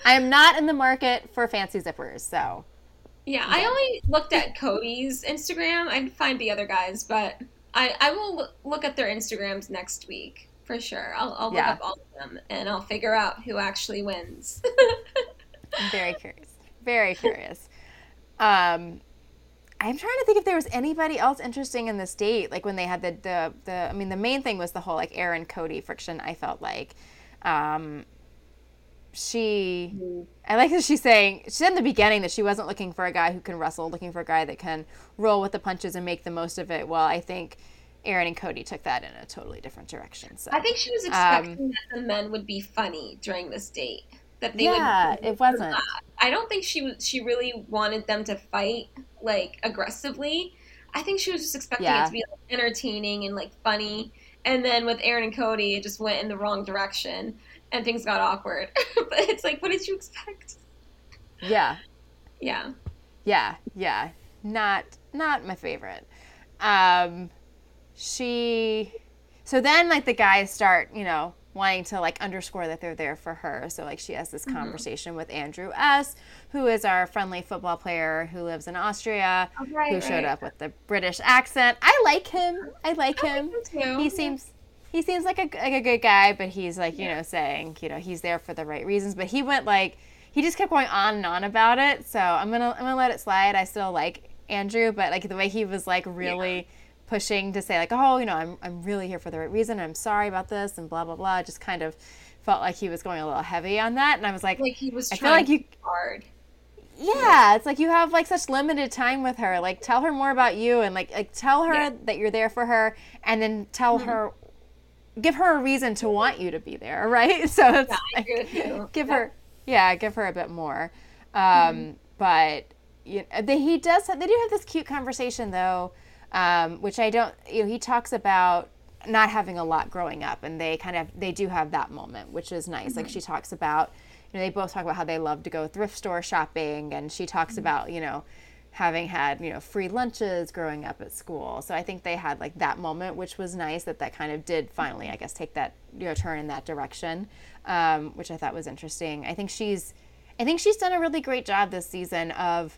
I am not in the market for fancy zippers, so. Yeah, I only looked at Cody's Instagram. I'd find the other guys, but I, I will look at their Instagrams next week for sure. I'll, I'll look yeah. up all of them and I'll figure out who actually wins. <laughs> I'm very curious. Very curious. Um, I'm trying to think if there was anybody else interesting in this date, like when they had the the, the I mean the main thing was the whole like Aaron Cody friction. I felt like, um, she I like that she's saying she said in the beginning that she wasn't looking for a guy who can wrestle, looking for a guy that can roll with the punches and make the most of it. Well, I think Aaron and Cody took that in a totally different direction. So I think she was expecting um, that the men would be funny during this date. That they yeah, would it wasn't. I don't think she was. She really wanted them to fight like aggressively. I think she was just expecting yeah. it to be like, entertaining and like funny. And then with Aaron and Cody, it just went in the wrong direction and things got awkward. <laughs> but it's like, what did you expect? Yeah. Yeah. Yeah, yeah. Not not my favorite. Um she so then like the guys start, you know, wanting to like underscore that they're there for her. So like she has this mm-hmm. conversation with Andrew S, who is our friendly football player who lives in Austria, oh, right, who showed right. up with the British accent. I like him. I like him. I he seems he seems like a like a good guy, but he's like you yeah. know saying you know he's there for the right reasons. But he went like he just kept going on and on about it. So I'm gonna I'm gonna let it slide. I still like Andrew, but like the way he was like really. Yeah. Pushing to say like, oh, you know, I'm I'm really here for the right reason. I'm sorry about this and blah blah blah. Just kind of felt like he was going a little heavy on that, and I was like, like he was. I feel like you hard. Yeah, it's like you have like such limited time with her. Like tell her more about you and like like tell her yeah. that you're there for her and then tell mm-hmm. her give her a reason to want you to be there, <laughs> right? So it's yeah, like, give yeah. her, yeah, give her a bit more. Um, mm-hmm. But you know, they, he does. They do have this cute conversation though, um, which I don't. You know, he talks about not having a lot growing up, and they kind of they do have that moment, which is nice. Mm-hmm. Like she talks about. You know, they both talk about how they love to go thrift store shopping, and she talks mm-hmm. about you know having had you know free lunches growing up at school so i think they had like that moment which was nice that that kind of did finally i guess take that you know turn in that direction um, which i thought was interesting i think she's i think she's done a really great job this season of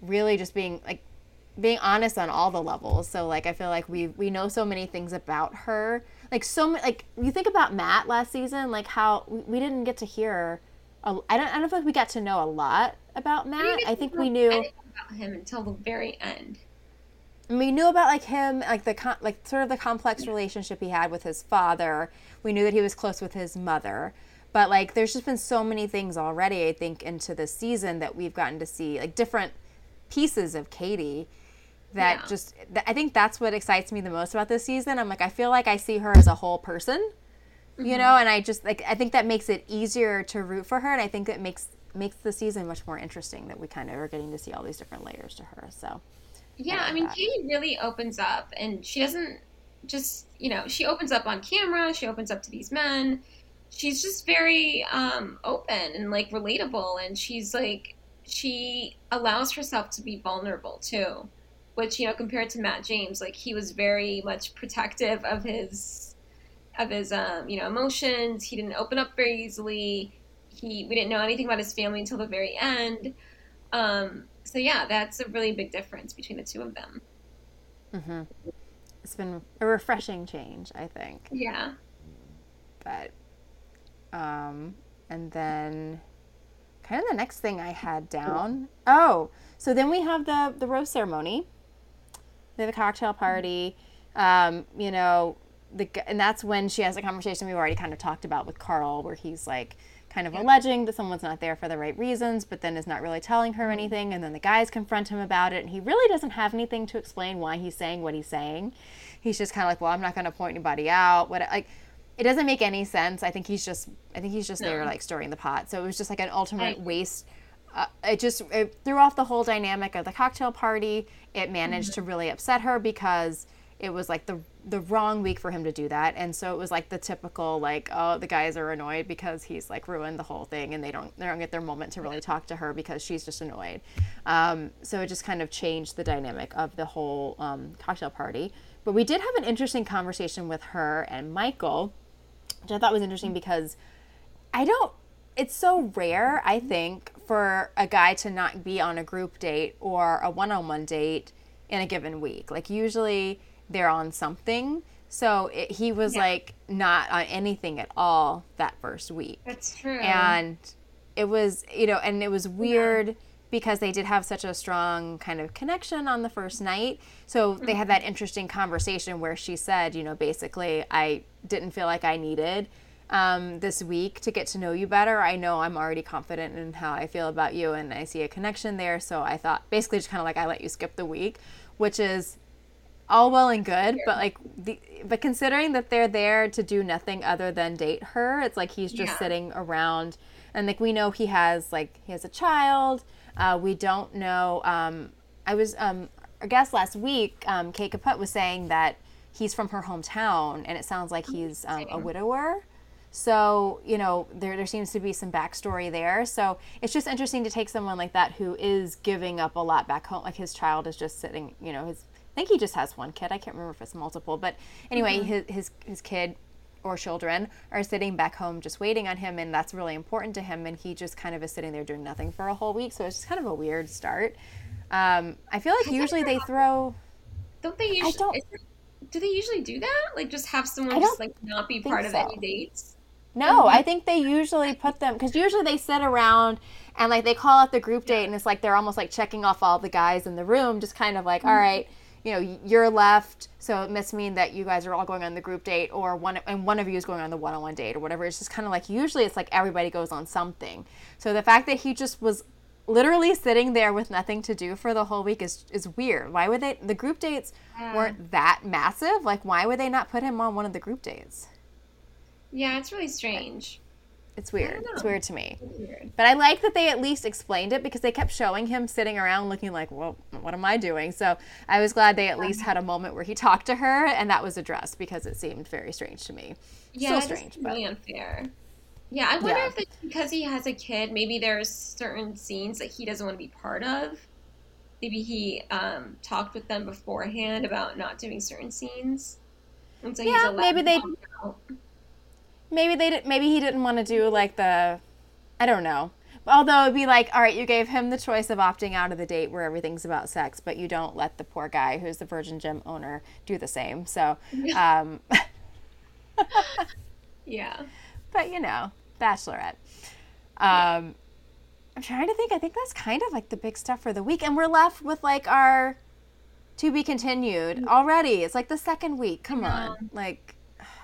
really just being like being honest on all the levels so like i feel like we we know so many things about her like so many like you think about matt last season like how we, we didn't get to hear a, I don't I don't feel like we got to know a lot about Matt. I think we knew about him until the very end. And we knew about like him, like the like sort of the complex relationship he had with his father. We knew that he was close with his mother, but like there's just been so many things already. I think into this season that we've gotten to see like different pieces of Katie. That yeah. just I think that's what excites me the most about this season. I'm like I feel like I see her as a whole person, mm-hmm. you know, and I just like I think that makes it easier to root for her, and I think it makes makes the season much more interesting that we kind of are getting to see all these different layers to her. So, yeah, I, I mean, that. Katie really opens up, and she doesn't just you know she opens up on camera. She opens up to these men. She's just very um, open and like relatable, and she's like she allows herself to be vulnerable too. Which you know, compared to Matt James, like he was very much protective of his of his um, you know emotions. He didn't open up very easily he we didn't know anything about his family until the very end. Um, so yeah, that's a really big difference between the two of them. Mm-hmm. It's been a refreshing change, I think. Yeah. But, um, and then kind of the next thing I had down. Oh, so then we have the the rose ceremony. We have a cocktail party. Um, you know, the and that's when she has a conversation we've already kind of talked about with Karl, where he's like, kind of yeah. alleging that someone's not there for the right reasons, but then is not really telling her mm-hmm. anything. And then the guys confront him about it, and he really doesn't have anything to explain why he's saying what he's saying. He's just kind of like, well, I'm not going to point anybody out. What like, it doesn't make any sense. I think he's just, I think he's just no. there like stirring the pot. So it was just like an ultimate I, waste. Uh, it just it threw off the whole dynamic of the cocktail party. It managed mm-hmm. to really upset her because it was like the the wrong week for him to do that. And so it was like the typical like oh the guys are annoyed because he's like ruined the whole thing and they don't they don't get their moment to really talk to her because she's just annoyed. Um, so it just kind of changed the dynamic of the whole um, cocktail party. But we did have an interesting conversation with her and michael which i thought was interesting because i don't it's so rare i think for a guy to not be on a group date or a one-on-one date in a given week like usually they're on something. So it, he was yeah. like not on anything at all that first week. That's true. And it was, you know, and it was weird yeah. because they did have such a strong kind of connection on the first night. So mm-hmm. they had that interesting conversation where she said, you know, basically, I didn't feel like I needed um, this week to get to know you better. I know I'm already confident in how I feel about you and I see a connection there. So I thought basically just kind of like I let you skip the week, which is all well and good, but like the but considering that they're there to do nothing other than date her, it's like he's just yeah. sitting around and like we know he has like he has a child. Uh, we don't know. Um, I was um, our guest last week, um, Kate Caput was saying that he's from her hometown, and it sounds like he's um, a widower. So, you know, there, there seems to be some backstory there. So it's just interesting to take someone like that who is giving up a lot back home. Like his child is just sitting, you know, his, I think he just has one kid. I can't remember if it's multiple. But anyway, mm-hmm. his, his, his kid or children are sitting back home just waiting on him. And that's really important to him. And he just kind of is sitting there doing nothing for a whole week. So it's just kind of a weird start. Um, I feel like usually they throw. Don't they usually? I don't, do they usually do that? Like just have someone just like not be part of any dates? No, I think they usually put them because usually they sit around and like they call out the group date and it's like they're almost like checking off all the guys in the room, just kind of like, mm-hmm. all right, you know, you're left, so it must mean that you guys are all going on the group date, or one and one of you is going on the one-on-one date or whatever. It's just kind of like usually it's like everybody goes on something. So the fact that he just was literally sitting there with nothing to do for the whole week is is weird. Why would they? The group dates weren't that massive. Like, why would they not put him on one of the group dates? Yeah, it's really strange. It's weird. It's weird to me. Weird. But I like that they at least explained it because they kept showing him sitting around looking like, well, what am I doing? So I was glad they at least had a moment where he talked to her and that was addressed because it seemed very strange to me. Yeah, Still strange, but really unfair. Yeah, I wonder yeah. if it's because he has a kid, maybe there's certain scenes that he doesn't want to be part of. Maybe he um, talked with them beforehand about not doing certain scenes. And so yeah, maybe they. Out maybe they did, maybe he didn't want to do like the I don't know. Although it'd be like, all right, you gave him the choice of opting out of the date where everything's about sex, but you don't let the poor guy who's the Virgin Gym owner do the same. So, <laughs> um, yeah. But you know, Bachelorette. Um, I'm trying to think. I think that's kind of like the big stuff for the week, and we're left with like our to be continued mm. already. It's like the second week. Come on, like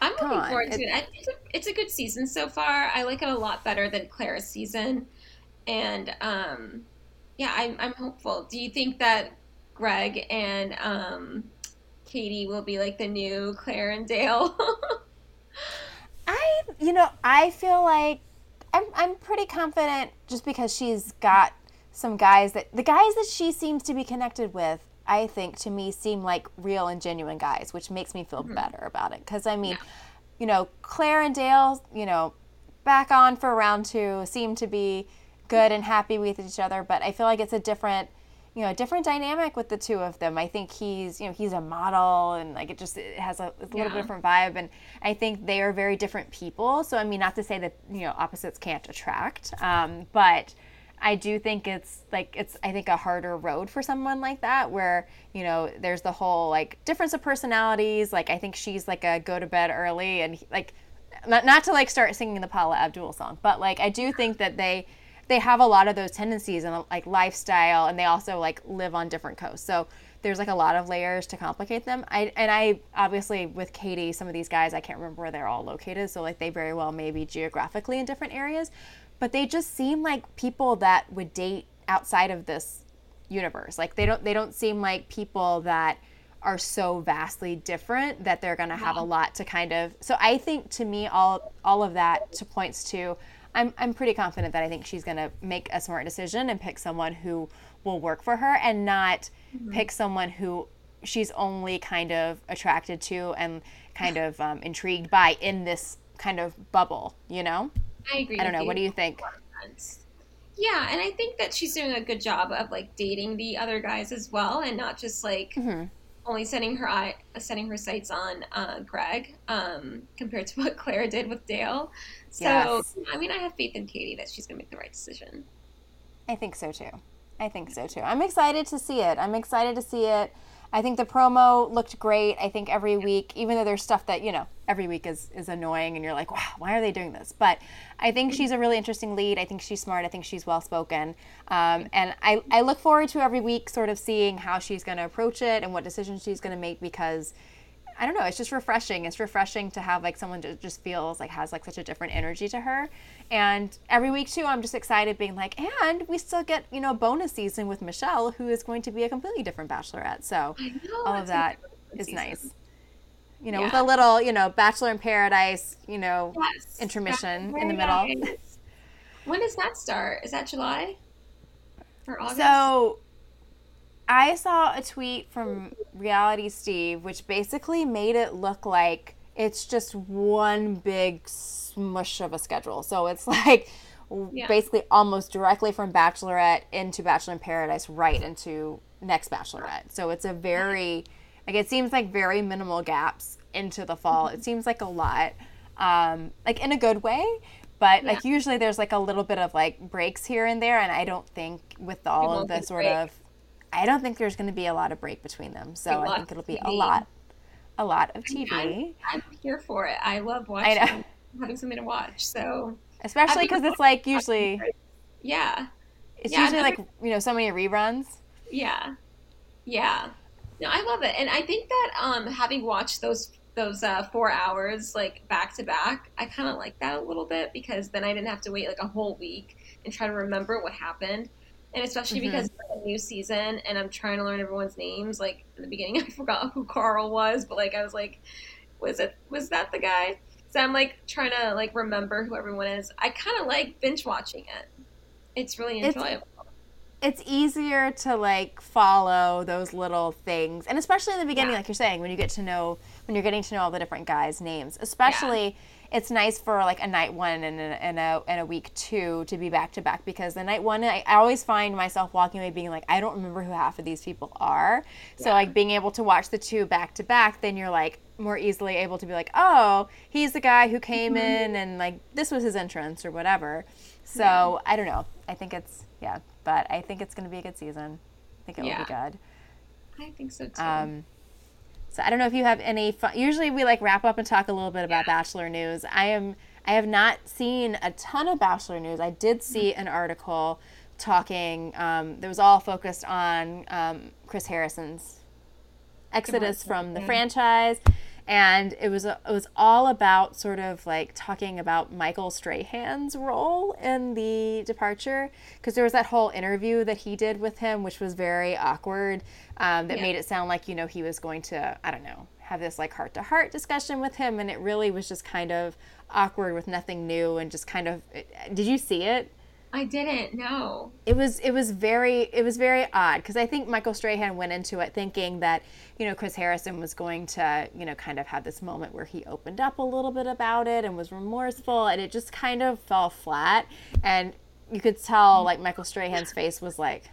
I'm looking on. forward to it. it. It's a, it's a good season so far. I like it a lot better than Clare's season, and um, yeah, I'm I'm hopeful. Do you think that Greg and um, Katie will be like the new Clare and Dale? <laughs> I you know I feel like I'm I'm pretty confident just because she's got some guys that the guys that she seems to be connected with I think to me seem like real and genuine guys, which makes me feel mm-hmm. better about it. Because I mean, yeah. you know, Clare and Dale, you know, back on for round two, seem to be good and happy with each other. But I feel like it's a different, you know, a different dynamic with the two of them. I think he's, you know, he's a model and like it just it has a, a little yeah. bit different vibe. And I think they are very different people. So I mean, not to say that you know opposites can't attract, um, but I do think it's like it's I think a harder road for someone like that where you know there's the whole like difference of personalities. Like I think she's like a go to bed early and like not, not to like start singing the Paula Abdul song but like I do think that they they have a lot of those tendencies and like lifestyle and they also like live on different coasts. So there's like a lot of layers to complicate them. I and I obviously with Katie some of these guys I can't remember where they're all located. So like they very well may be geographically in different areas but they just seem like people that would date outside of this universe. Like they don't they don't seem like people that are so vastly different that they're going to have a lot to kind of So I think to me all all of that to points to I'm I'm pretty confident that I think she's going to make a smart decision and pick someone who will work for her and not mm-hmm. pick someone who she's only kind of attracted to and kind of um, intrigued by in this kind of bubble, you know? I agree. I don't know. You. What do you think? Yeah, and I think that she's doing a good job of like dating the other guys as well, and not just like mm-hmm. only setting her eye, setting her sights on uh, Greg, um, compared to <laughs> what Clare did with Dale. So, yes. I mean, I have faith in Katie that she's going to make the right decision. I think so too. I think so too. I'm excited to see it. I'm excited to see it. I think the promo looked great. I think every week, even though there's stuff that, you know, every week is, is annoying and you're like, wow, why are they doing this? But I think she's a really interesting lead. I think she's smart. I think she's well spoken. Um, and I, I look forward to every week sort of seeing how she's going to approach it and what decisions she's going to make because I don't know. It's just refreshing. It's refreshing to have like someone that just feels like has like such a different energy to her. And every week too, I'm just excited being like, and we still get you know bonus season with Michelle, who is going to be a completely different Bachelorette. So know, all of that is season. nice. You know, yeah. with a little you know Bachelor in Paradise, you know, yes. intermission in the middle. Nice. When does that start? Is that July or August? So I saw a tweet from Reality Steve, which basically made it look like it's just one big smush of a schedule. So it's <laughs> like yeah. basically almost directly from Bachelorette into Bachelor in Paradise, right into next Bachelorette. So it's a very, like, it seems like very minimal gaps into the fall. It seems like a lot, um, like in a good way. But yeah. like usually there's like a little bit of like breaks here and there, and I don't think with all of the sort break. of I don't think there's going to be a lot of break between them. So I think it'll be a lot, a lot of TV. I'm, I'm here for it. I love watching, I having something to watch. So especially because it's like usually, yeah, it's yeah, usually like you know so many reruns. Yeah, yeah. No, I love it, and I think that um, having watched those those uh, four hours like back to back, I kind of like that a little bit because then I didn't have to wait like a whole week and try to remember what happened and especially mm-hmm. because it's a new season and I'm trying to learn everyone's names. Like in the beginning, <laughs> I forgot who Karl was, but like I was like, was it was that the guy? So I'm like trying to like remember who everyone is. I kind of like binge watching it. It's really enjoyable. It's, it's, easier to like follow those little things, and especially in the beginning, yeah. like you're saying, when you get to know when you're getting to know all the different guys' names, especially. Yeah it's nice for like a night one and a, and a, and a week two to be back to back because the night one I, I, always find myself walking away being like I don't remember who half of these people are. So like being able to watch the two back to back, then you're like more easily able to be like, oh, he's the guy who came mm-hmm. in and like this was his entrance or whatever. So yeah. I don't know. I think it's yeah, but I think it's going to be a good season. I think it yeah. will be good. I think so too. Um, so I don't know if you have any fun. Usually we like wrap up and talk a little bit about yeah. Bachelor news. I am I have not seen a ton of Bachelor news. I did see an article talking um, that was all focused on um, Chris Harrison's exodus from the franchise and it was it was all about sort of like talking about Michael Strahan's role in the departure because there was that whole interview that he did with him, which was very awkward. Um, that yeah. made it sound like you know he was going to I don't know have this like heart to heart discussion with him, and it really was just kind of awkward with nothing new and just kind of. Did you see it? I didn't know. It was it was very it was very odd because I think Michael Strahan went into it thinking that you know Chris Harrison was going to you know kind of have this moment where he opened up a little bit about it and was remorseful and it just kind of fell flat and you could tell like Michael Strahan's face was like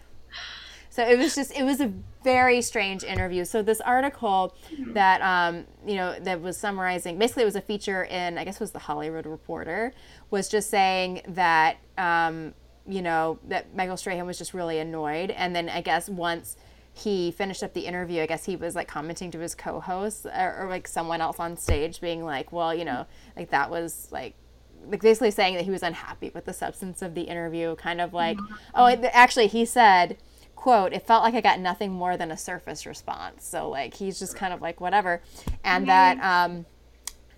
so it was just it was a very strange interview. So this article that um, you know that was summarizing basically it was a feature in I guess it was the Hollywood Reporter was just saying that um, you know that Michael Strahan was just really annoyed, and then I guess once he finished up the interview, I guess he was like commenting to his co-hosts or, or like someone else on stage, being like, well, you know, like that was like like basically saying that he was unhappy with the substance of the interview kind of like oh actually he said quote, it felt like I got nothing more than a surface response. So, like, he's just kind of like, whatever. And mm-hmm. that um,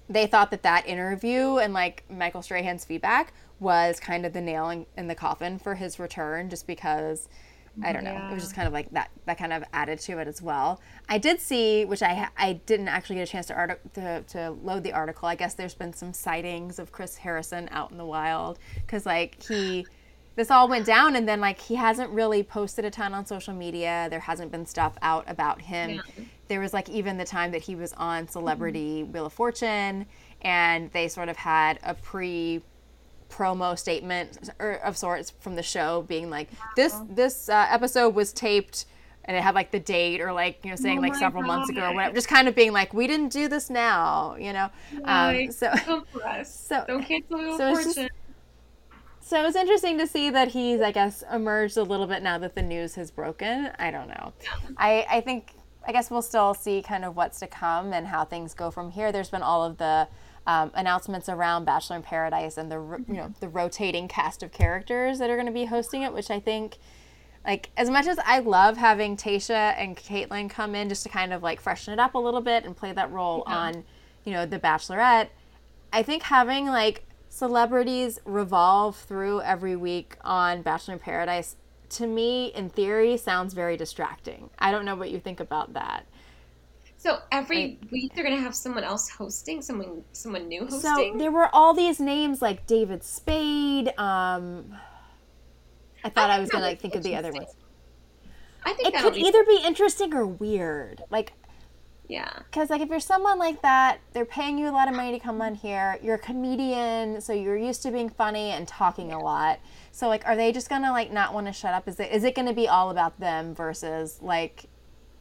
they thought that that interview and, like, Michael Strahan's feedback was kind of the nail in, in the coffin for his return, just because. I don't know. Yeah. It was just kind of like that. That kind of added to it as well. I did see, which I I didn't actually get a chance to, artic- to to load the article. I guess there's been some sightings of Chris Harrison out in the wild because like he this all went down and then like he hasn't really posted a ton on social media there hasn't been stuff out about him yeah. There was like even the time that he was on celebrity mm-hmm. wheel of fortune and they sort of had a pre promo statement or of sorts from the show being like this this uh, episode was taped and it had like the date or like you know saying oh like several God. months ago or whatever just kind of being like we didn't do this now you know um, so so <laughs> don't cancel so. Just, so it's interesting to see that he's, I guess, emerged a little bit now that the news has broken. I don't know. <laughs> I, I think, I guess we'll still see kind of what's to come and how things go from here. There's been all of the um, announcements around Bachelor in Paradise and the you know the rotating cast of characters that are going to be hosting it, which I think like as much as I love having Tayshia and Kaitlyn come in just to kind of like freshen it up a little bit and play that role yeah. on, you know, The Bachelorette, I think having like celebrities revolve through every week on Bachelor in Paradise to me in theory sounds very distracting. I don't know what you think about that. So every I, week they're gonna have someone else hosting, someone someone new hosting. So there were all these names like David Spade. Um, I thought I, I was gonna like think of the other ones. I think it could either be interesting or weird. Like, yeah, because like if you're someone like that, they're paying you a lot of money to come on here. You're a comedian, so you're used to being funny and talking yeah. a lot. So like, are they just gonna like not want to shut up? Is it is it gonna be all about them versus like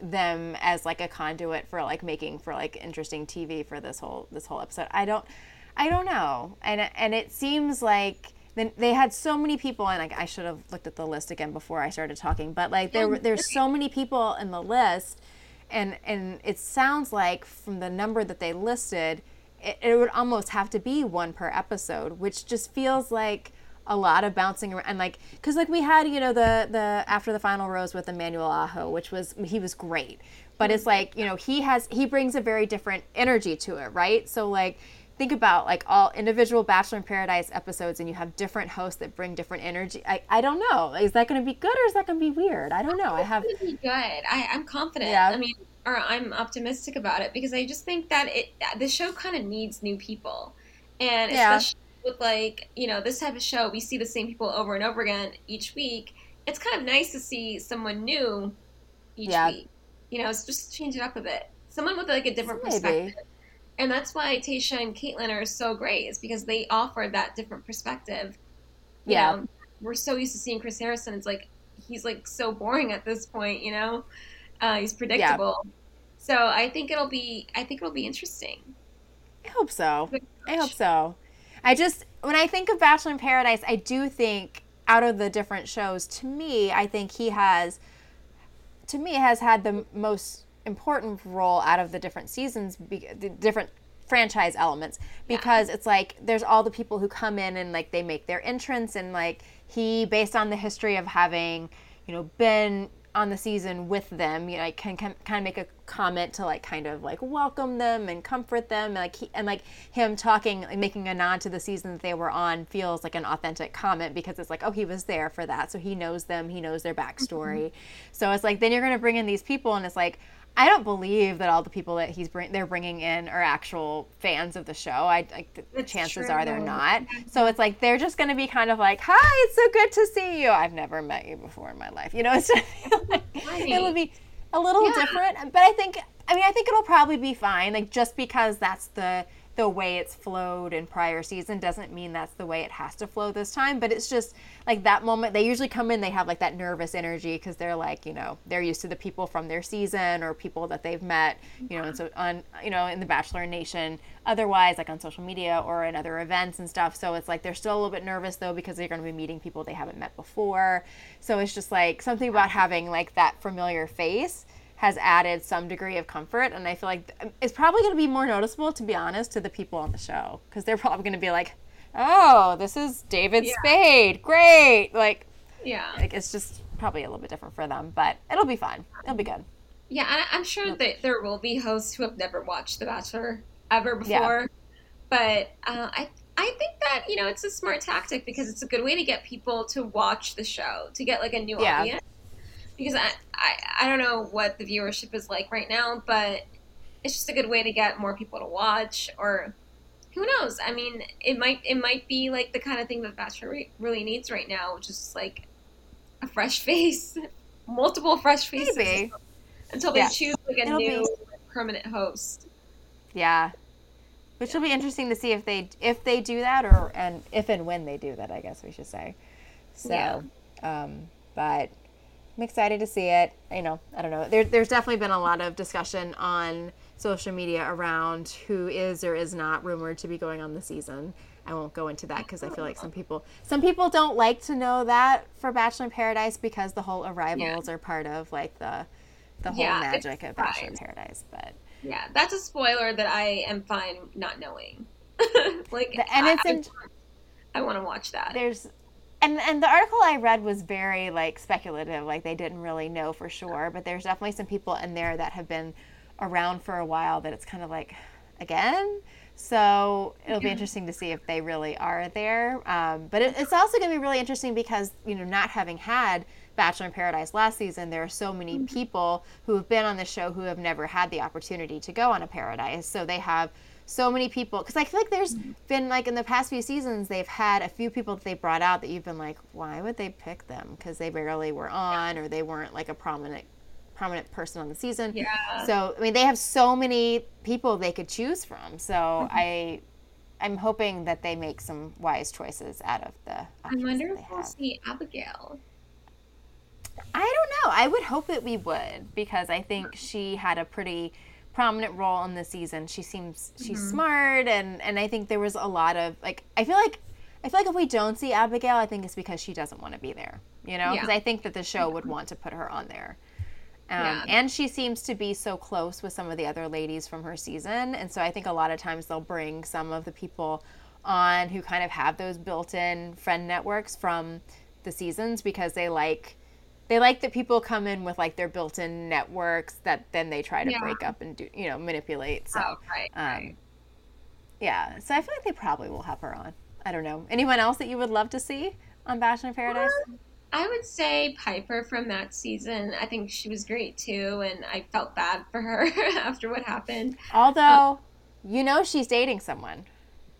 them as like a conduit for like making for like interesting TV for this whole this whole episode? I don't, I don't know. And and it seems like then they had so many people and like I should have looked at the list again before I started talking, but like there were there's so many people in the list and and it sounds like from the number that they listed it, it would almost have to be one per episode, which just feels like a lot of bouncing around. And like because like we had you know the the after the final rose with Emmanuel Acho which was he was great. But it's mm-hmm. like you know he has he brings a very different energy to it right? So like think about like all individual Bachelor in Paradise episodes and you have different hosts that bring different energy. I, I don't know. Is that going to be good or is that going to be weird? I don't know. I have. It's be good. I, I'm confident. Yeah. I mean, or I'm optimistic about it because I just think that it the show kind of needs new people, and yeah. especially with like you know this type of show, we see the same people over and over again each week. It's kind of nice to see someone new each yeah. week. You know, it's just change it up a bit. Someone with like a different Maybe. perspective and that's why Tayshia and Kaitlyn are so great is because they offer that different perspective. You yeah, know, we're so used to seeing Chris Harrison. It's like he's like so boring at this point. You know, uh, he's predictable. Yeah. So I think it'll be I think it'll be interesting. I hope so. I hope so. I just when I think of Bachelor in Paradise, I do think out of the different shows, to me, I think he has to me has had the most important role out of the different seasons, the different franchise elements. Because yeah. it's like there's all the people who come in and like they make their entrance and like he based on the history of having you know been on the season with them you know like can, can kind of make a comment to like kind of like welcome them and comfort them. And like he, and like him talking like making a nod to the season that they were on feels like an authentic comment because it's like oh he was there for that. So he knows them. He knows their backstory. Mm-hmm. so it's like then you're going to bring in these people and it's like I don't believe that all the people that he's bring, they're bringing in are actual fans of the show. I like the chances true. are they're not. So it's like they're just going to be kind of like, "Hi, it's so good to see you. I've never met you before in my life." You know, it's <laughs> just, like, it'll be a little yeah. different, but I think I mean, I think it'll probably be fine. Like just because that's the the way it's flowed in prior season doesn't mean that's the way it has to flow this time but it's just like that moment they usually come in they have like that nervous energy because they're like you know they're used to the people from their season or people that they've met you know and so on you know in the bachelor nation otherwise like on social media or in other events and stuff. So it's like they're still a little bit nervous though because they're going to be meeting people they haven't met before. So it's just like something about having like that familiar face has added some degree of comfort and i feel like it's probably going to be more noticeable to be honest to the people on the show because they're probably going to be like oh this is david yeah. spade great like yeah like it's just probably a little bit different for them but it'll be fun it'll be good yeah I, am sure that there will be hosts who have never watched the bachelor ever before yeah. but uh, i I think that you know it's a smart tactic because it's a good way to get people to watch the show to get like a new yeah. audience because I, I I don't know what the viewership is like right now, but it's just a good way to get more people to watch or who knows? I mean, it might it might be like the kind of thing that Bachelor really needs right now, which is like a fresh <laughs> face, multiple fresh faces Maybe. until they yeah. choose like a It'll new be... permanent host. Yeah. Which will be interesting to see if they if they do that or and if and when they do that, I guess we should say. So, yeah. um, but I'm excited to see it. You know, I don't know. There, there's definitely been a lot of discussion on social media around who is or is not rumored to be going on the season. I won't go into that because I feel like some people some people don't like to know that for Bachelor in Paradise because the whole arrivals yeah. are part of like the the whole yeah, magic of Bachelor in Paradise. But yeah, that's a spoiler that I am fine not knowing. <laughs> like, and it's I, in, I want to watch that. There's and and the article I read was very like speculative, like they didn't really know for sure. But there's definitely some people in there that have been around for a while that it's kind of like again. So it'll be interesting to see if they really are there. Um, but it, it's also going to be really interesting because you know not having had Bachelor in Paradise last season, there are so many mm-hmm. people who have been on the show who have never had the opportunity to go on a Paradise. So they have so many people because I feel like there's mm-hmm. been like in the past few seasons they've had a few people that they brought out that you've been like, why would they pick them? Because they barely were on or they weren't like a prominent prominent person on the season. Yeah. So I mean they have so many people they could choose from. So mm-hmm. I I'm hoping that they make some wise choices out of the. I wonder if we'll see Abigail. I don't know. I would hope that we would because I think she had a pretty prominent role in the season. She seems she's mm-hmm. smart and and I think there was a lot of like I feel like I feel like if we don't see Abigail, I think it's because she doesn't want to be there. You know, because yeah. I think that the show would want to put her on there. Um, yeah. And she seems to be so close with some of the other ladies from her season. And so I think a lot of times they'll bring some of the people on who kind of have those built in friend networks from the seasons because they like they like that people come in with like their built-in networks that then they try to yeah. break up and do you know manipulate so oh, right, um, right. yeah so i feel like they probably will have her on. I don't know. Anyone else that you would love to see on bachelor in paradise? I would say pieper from that season. I think she was great too and i felt bad for her <laughs> after what happened. Although um, you know she's dating someone.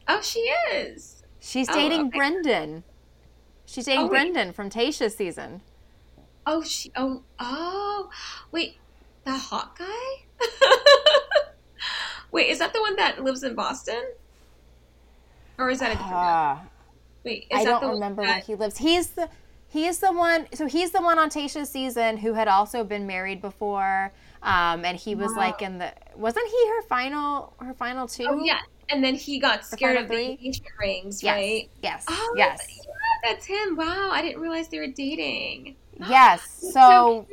Oh she is? She's dating oh, okay. brendan. She's dating oh, brendan from tayshia's season Oh, she. Oh, oh. Wait, the hot guy. <laughs> Wait, is that the one that lives in Boston? Or is that a different uh, Wait, I don't remember that... where he lives. He's the he's the one. So he's the one on Tayshia's season who had also been married before. Um, and he was wow. like in the wasn't he her final her final two? Oh yeah, and then he got scared of three? the ancient rings, yes. right? Yes. Oh, yes. Yeah, that's him. Wow, I didn't realize they were dating. Yes. <gasps> So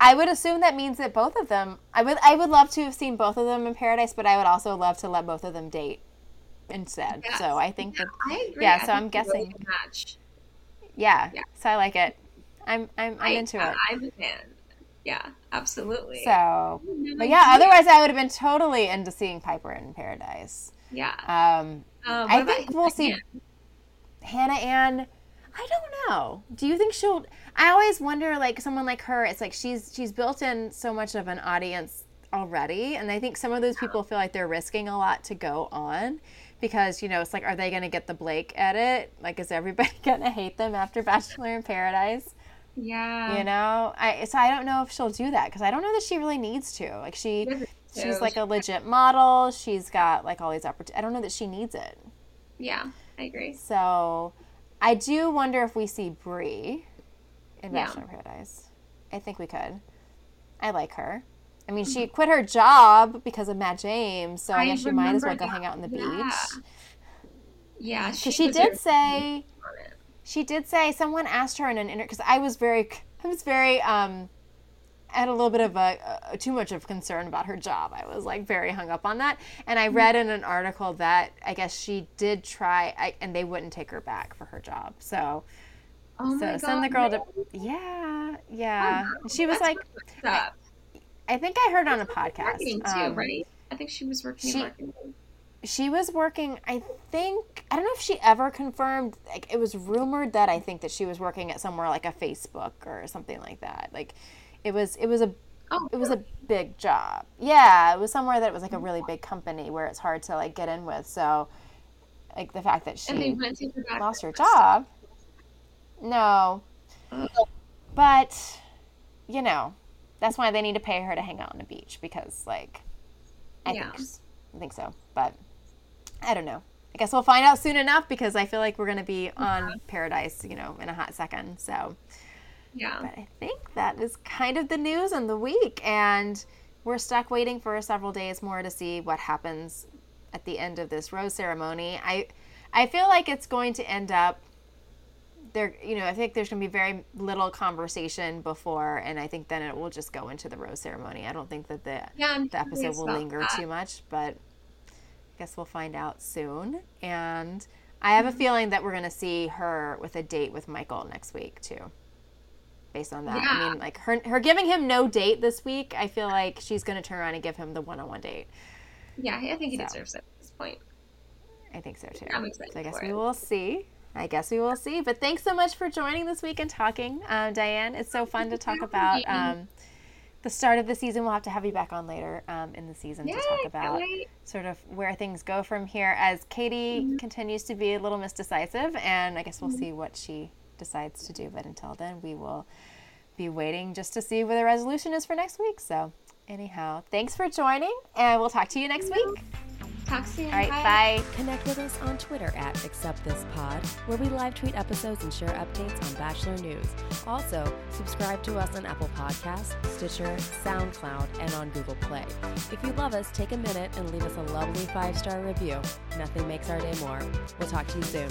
I would assume that means that both of them. I would. I would love to have seen both of them in paradise, but I would also love to let both of them date instead. Yes. So I think yeah, that. I agree. Yeah. So I'm guessing. Match. Yeah, yeah. So I like it. I'm. I'm. I'm I, into it. I'm a fan. Yeah, absolutely. So, but yeah. Otherwise, I would have been totally into seeing Pieper in Paradise. Yeah. Um, uh, I think we'll see Hannah Ann. I don't know. Do you think she'll? I always wonder, like someone like her, it's like she's she's built in so much of an audience already, and I think some of those people feel like they're risking a lot to go on because you know it's like, are they going to get the Blake edit? Like, is everybody <laughs> going to hate them after Bachelor in Paradise? Yeah. You know, I so I don't know if she'll do that because I don't know that she really needs to. Like she, she's like a legit model. She's got like all these opportunities. I don't know that she needs it. Yeah, I agree. So, I do wonder if we see Bri in yeah. Bachelor Paradise. I think we could. I like her. I mean, she quit her job because of Matt James, so I, I guess she might as well go that. hang out on the yeah. beach. Yeah, she, she did say. She did say someone asked her in an interview because I was very, <laughs> I was very, um, I had a little bit of a, a, too much of concern about her job. I was like very hung up on that, and I read in an article that I guess she did try, I, and they wouldn't take her back for her job. So Oh so send the girl to yeah, yeah. Oh, she was like, I, I, think I heard on a podcast. Too, um, right? I think she was working. She, she was working. I think I don't know if she ever confirmed. Like it was rumored that I think that she was working at somewhere like a Facebook or something like that. Like it was. It was a. Oh, it was a big job. Yeah, it was somewhere that was like a really big company where it's hard to like get in with. So, like the fact that she lost her job. No. But, you know, that's why they need to pay her to hang out on the beach because, like, I yeah. think I think so. But I don't know. I guess we'll find out soon enough because I feel like we're going to be on. Paradise, you know, in a hot second. So, yeah. But I think that is kind of the news in the week. And we're stuck waiting for several days more to see what happens at the end of this rose ceremony. I I feel like it's going to end up there you know i think there's going to be very little conversation before and i think then it will just go into the rose ceremony i don't think that the, yeah, the episode will linger that. too much but i guess we'll find out soon and I have a mm-hmm. feeling that we're going to see her with a date with Michael next week too. Based on that, yeah. I mean, like her her giving him no date this week, I feel like she's going to turn around and give him the one on one date. Yeah, I think he so. deserves it at this point. I think so too. I'm excited. So I guess we it. will see. I guess we will see. But thanks so much for joining this week and talking, um, Diane. It's so fun to talk about um, the start of the season. We'll have to have you back on later um, in the season Yay, to talk about sort of where things go from here as Katie mm-hmm. continues to be a little misdecisive. And I guess we'll mm-hmm. see what she decides to do. But until then, we will be waiting just to see what the resolution is for next week. So, anyhow, thanks for joining, and we'll talk to you next week. Talk soon. All right, bye. bye. Connect with us on Twitter at AcceptThisPod, where we live tweet episodes and share updates on Bachelor News. Also, subscribe to us on Apple Podcasts, Stitcher, SoundCloud, and on Google Play. If you love us, take a minute and leave us a lovely five star review. Nothing makes our day more. We'll talk to you soon.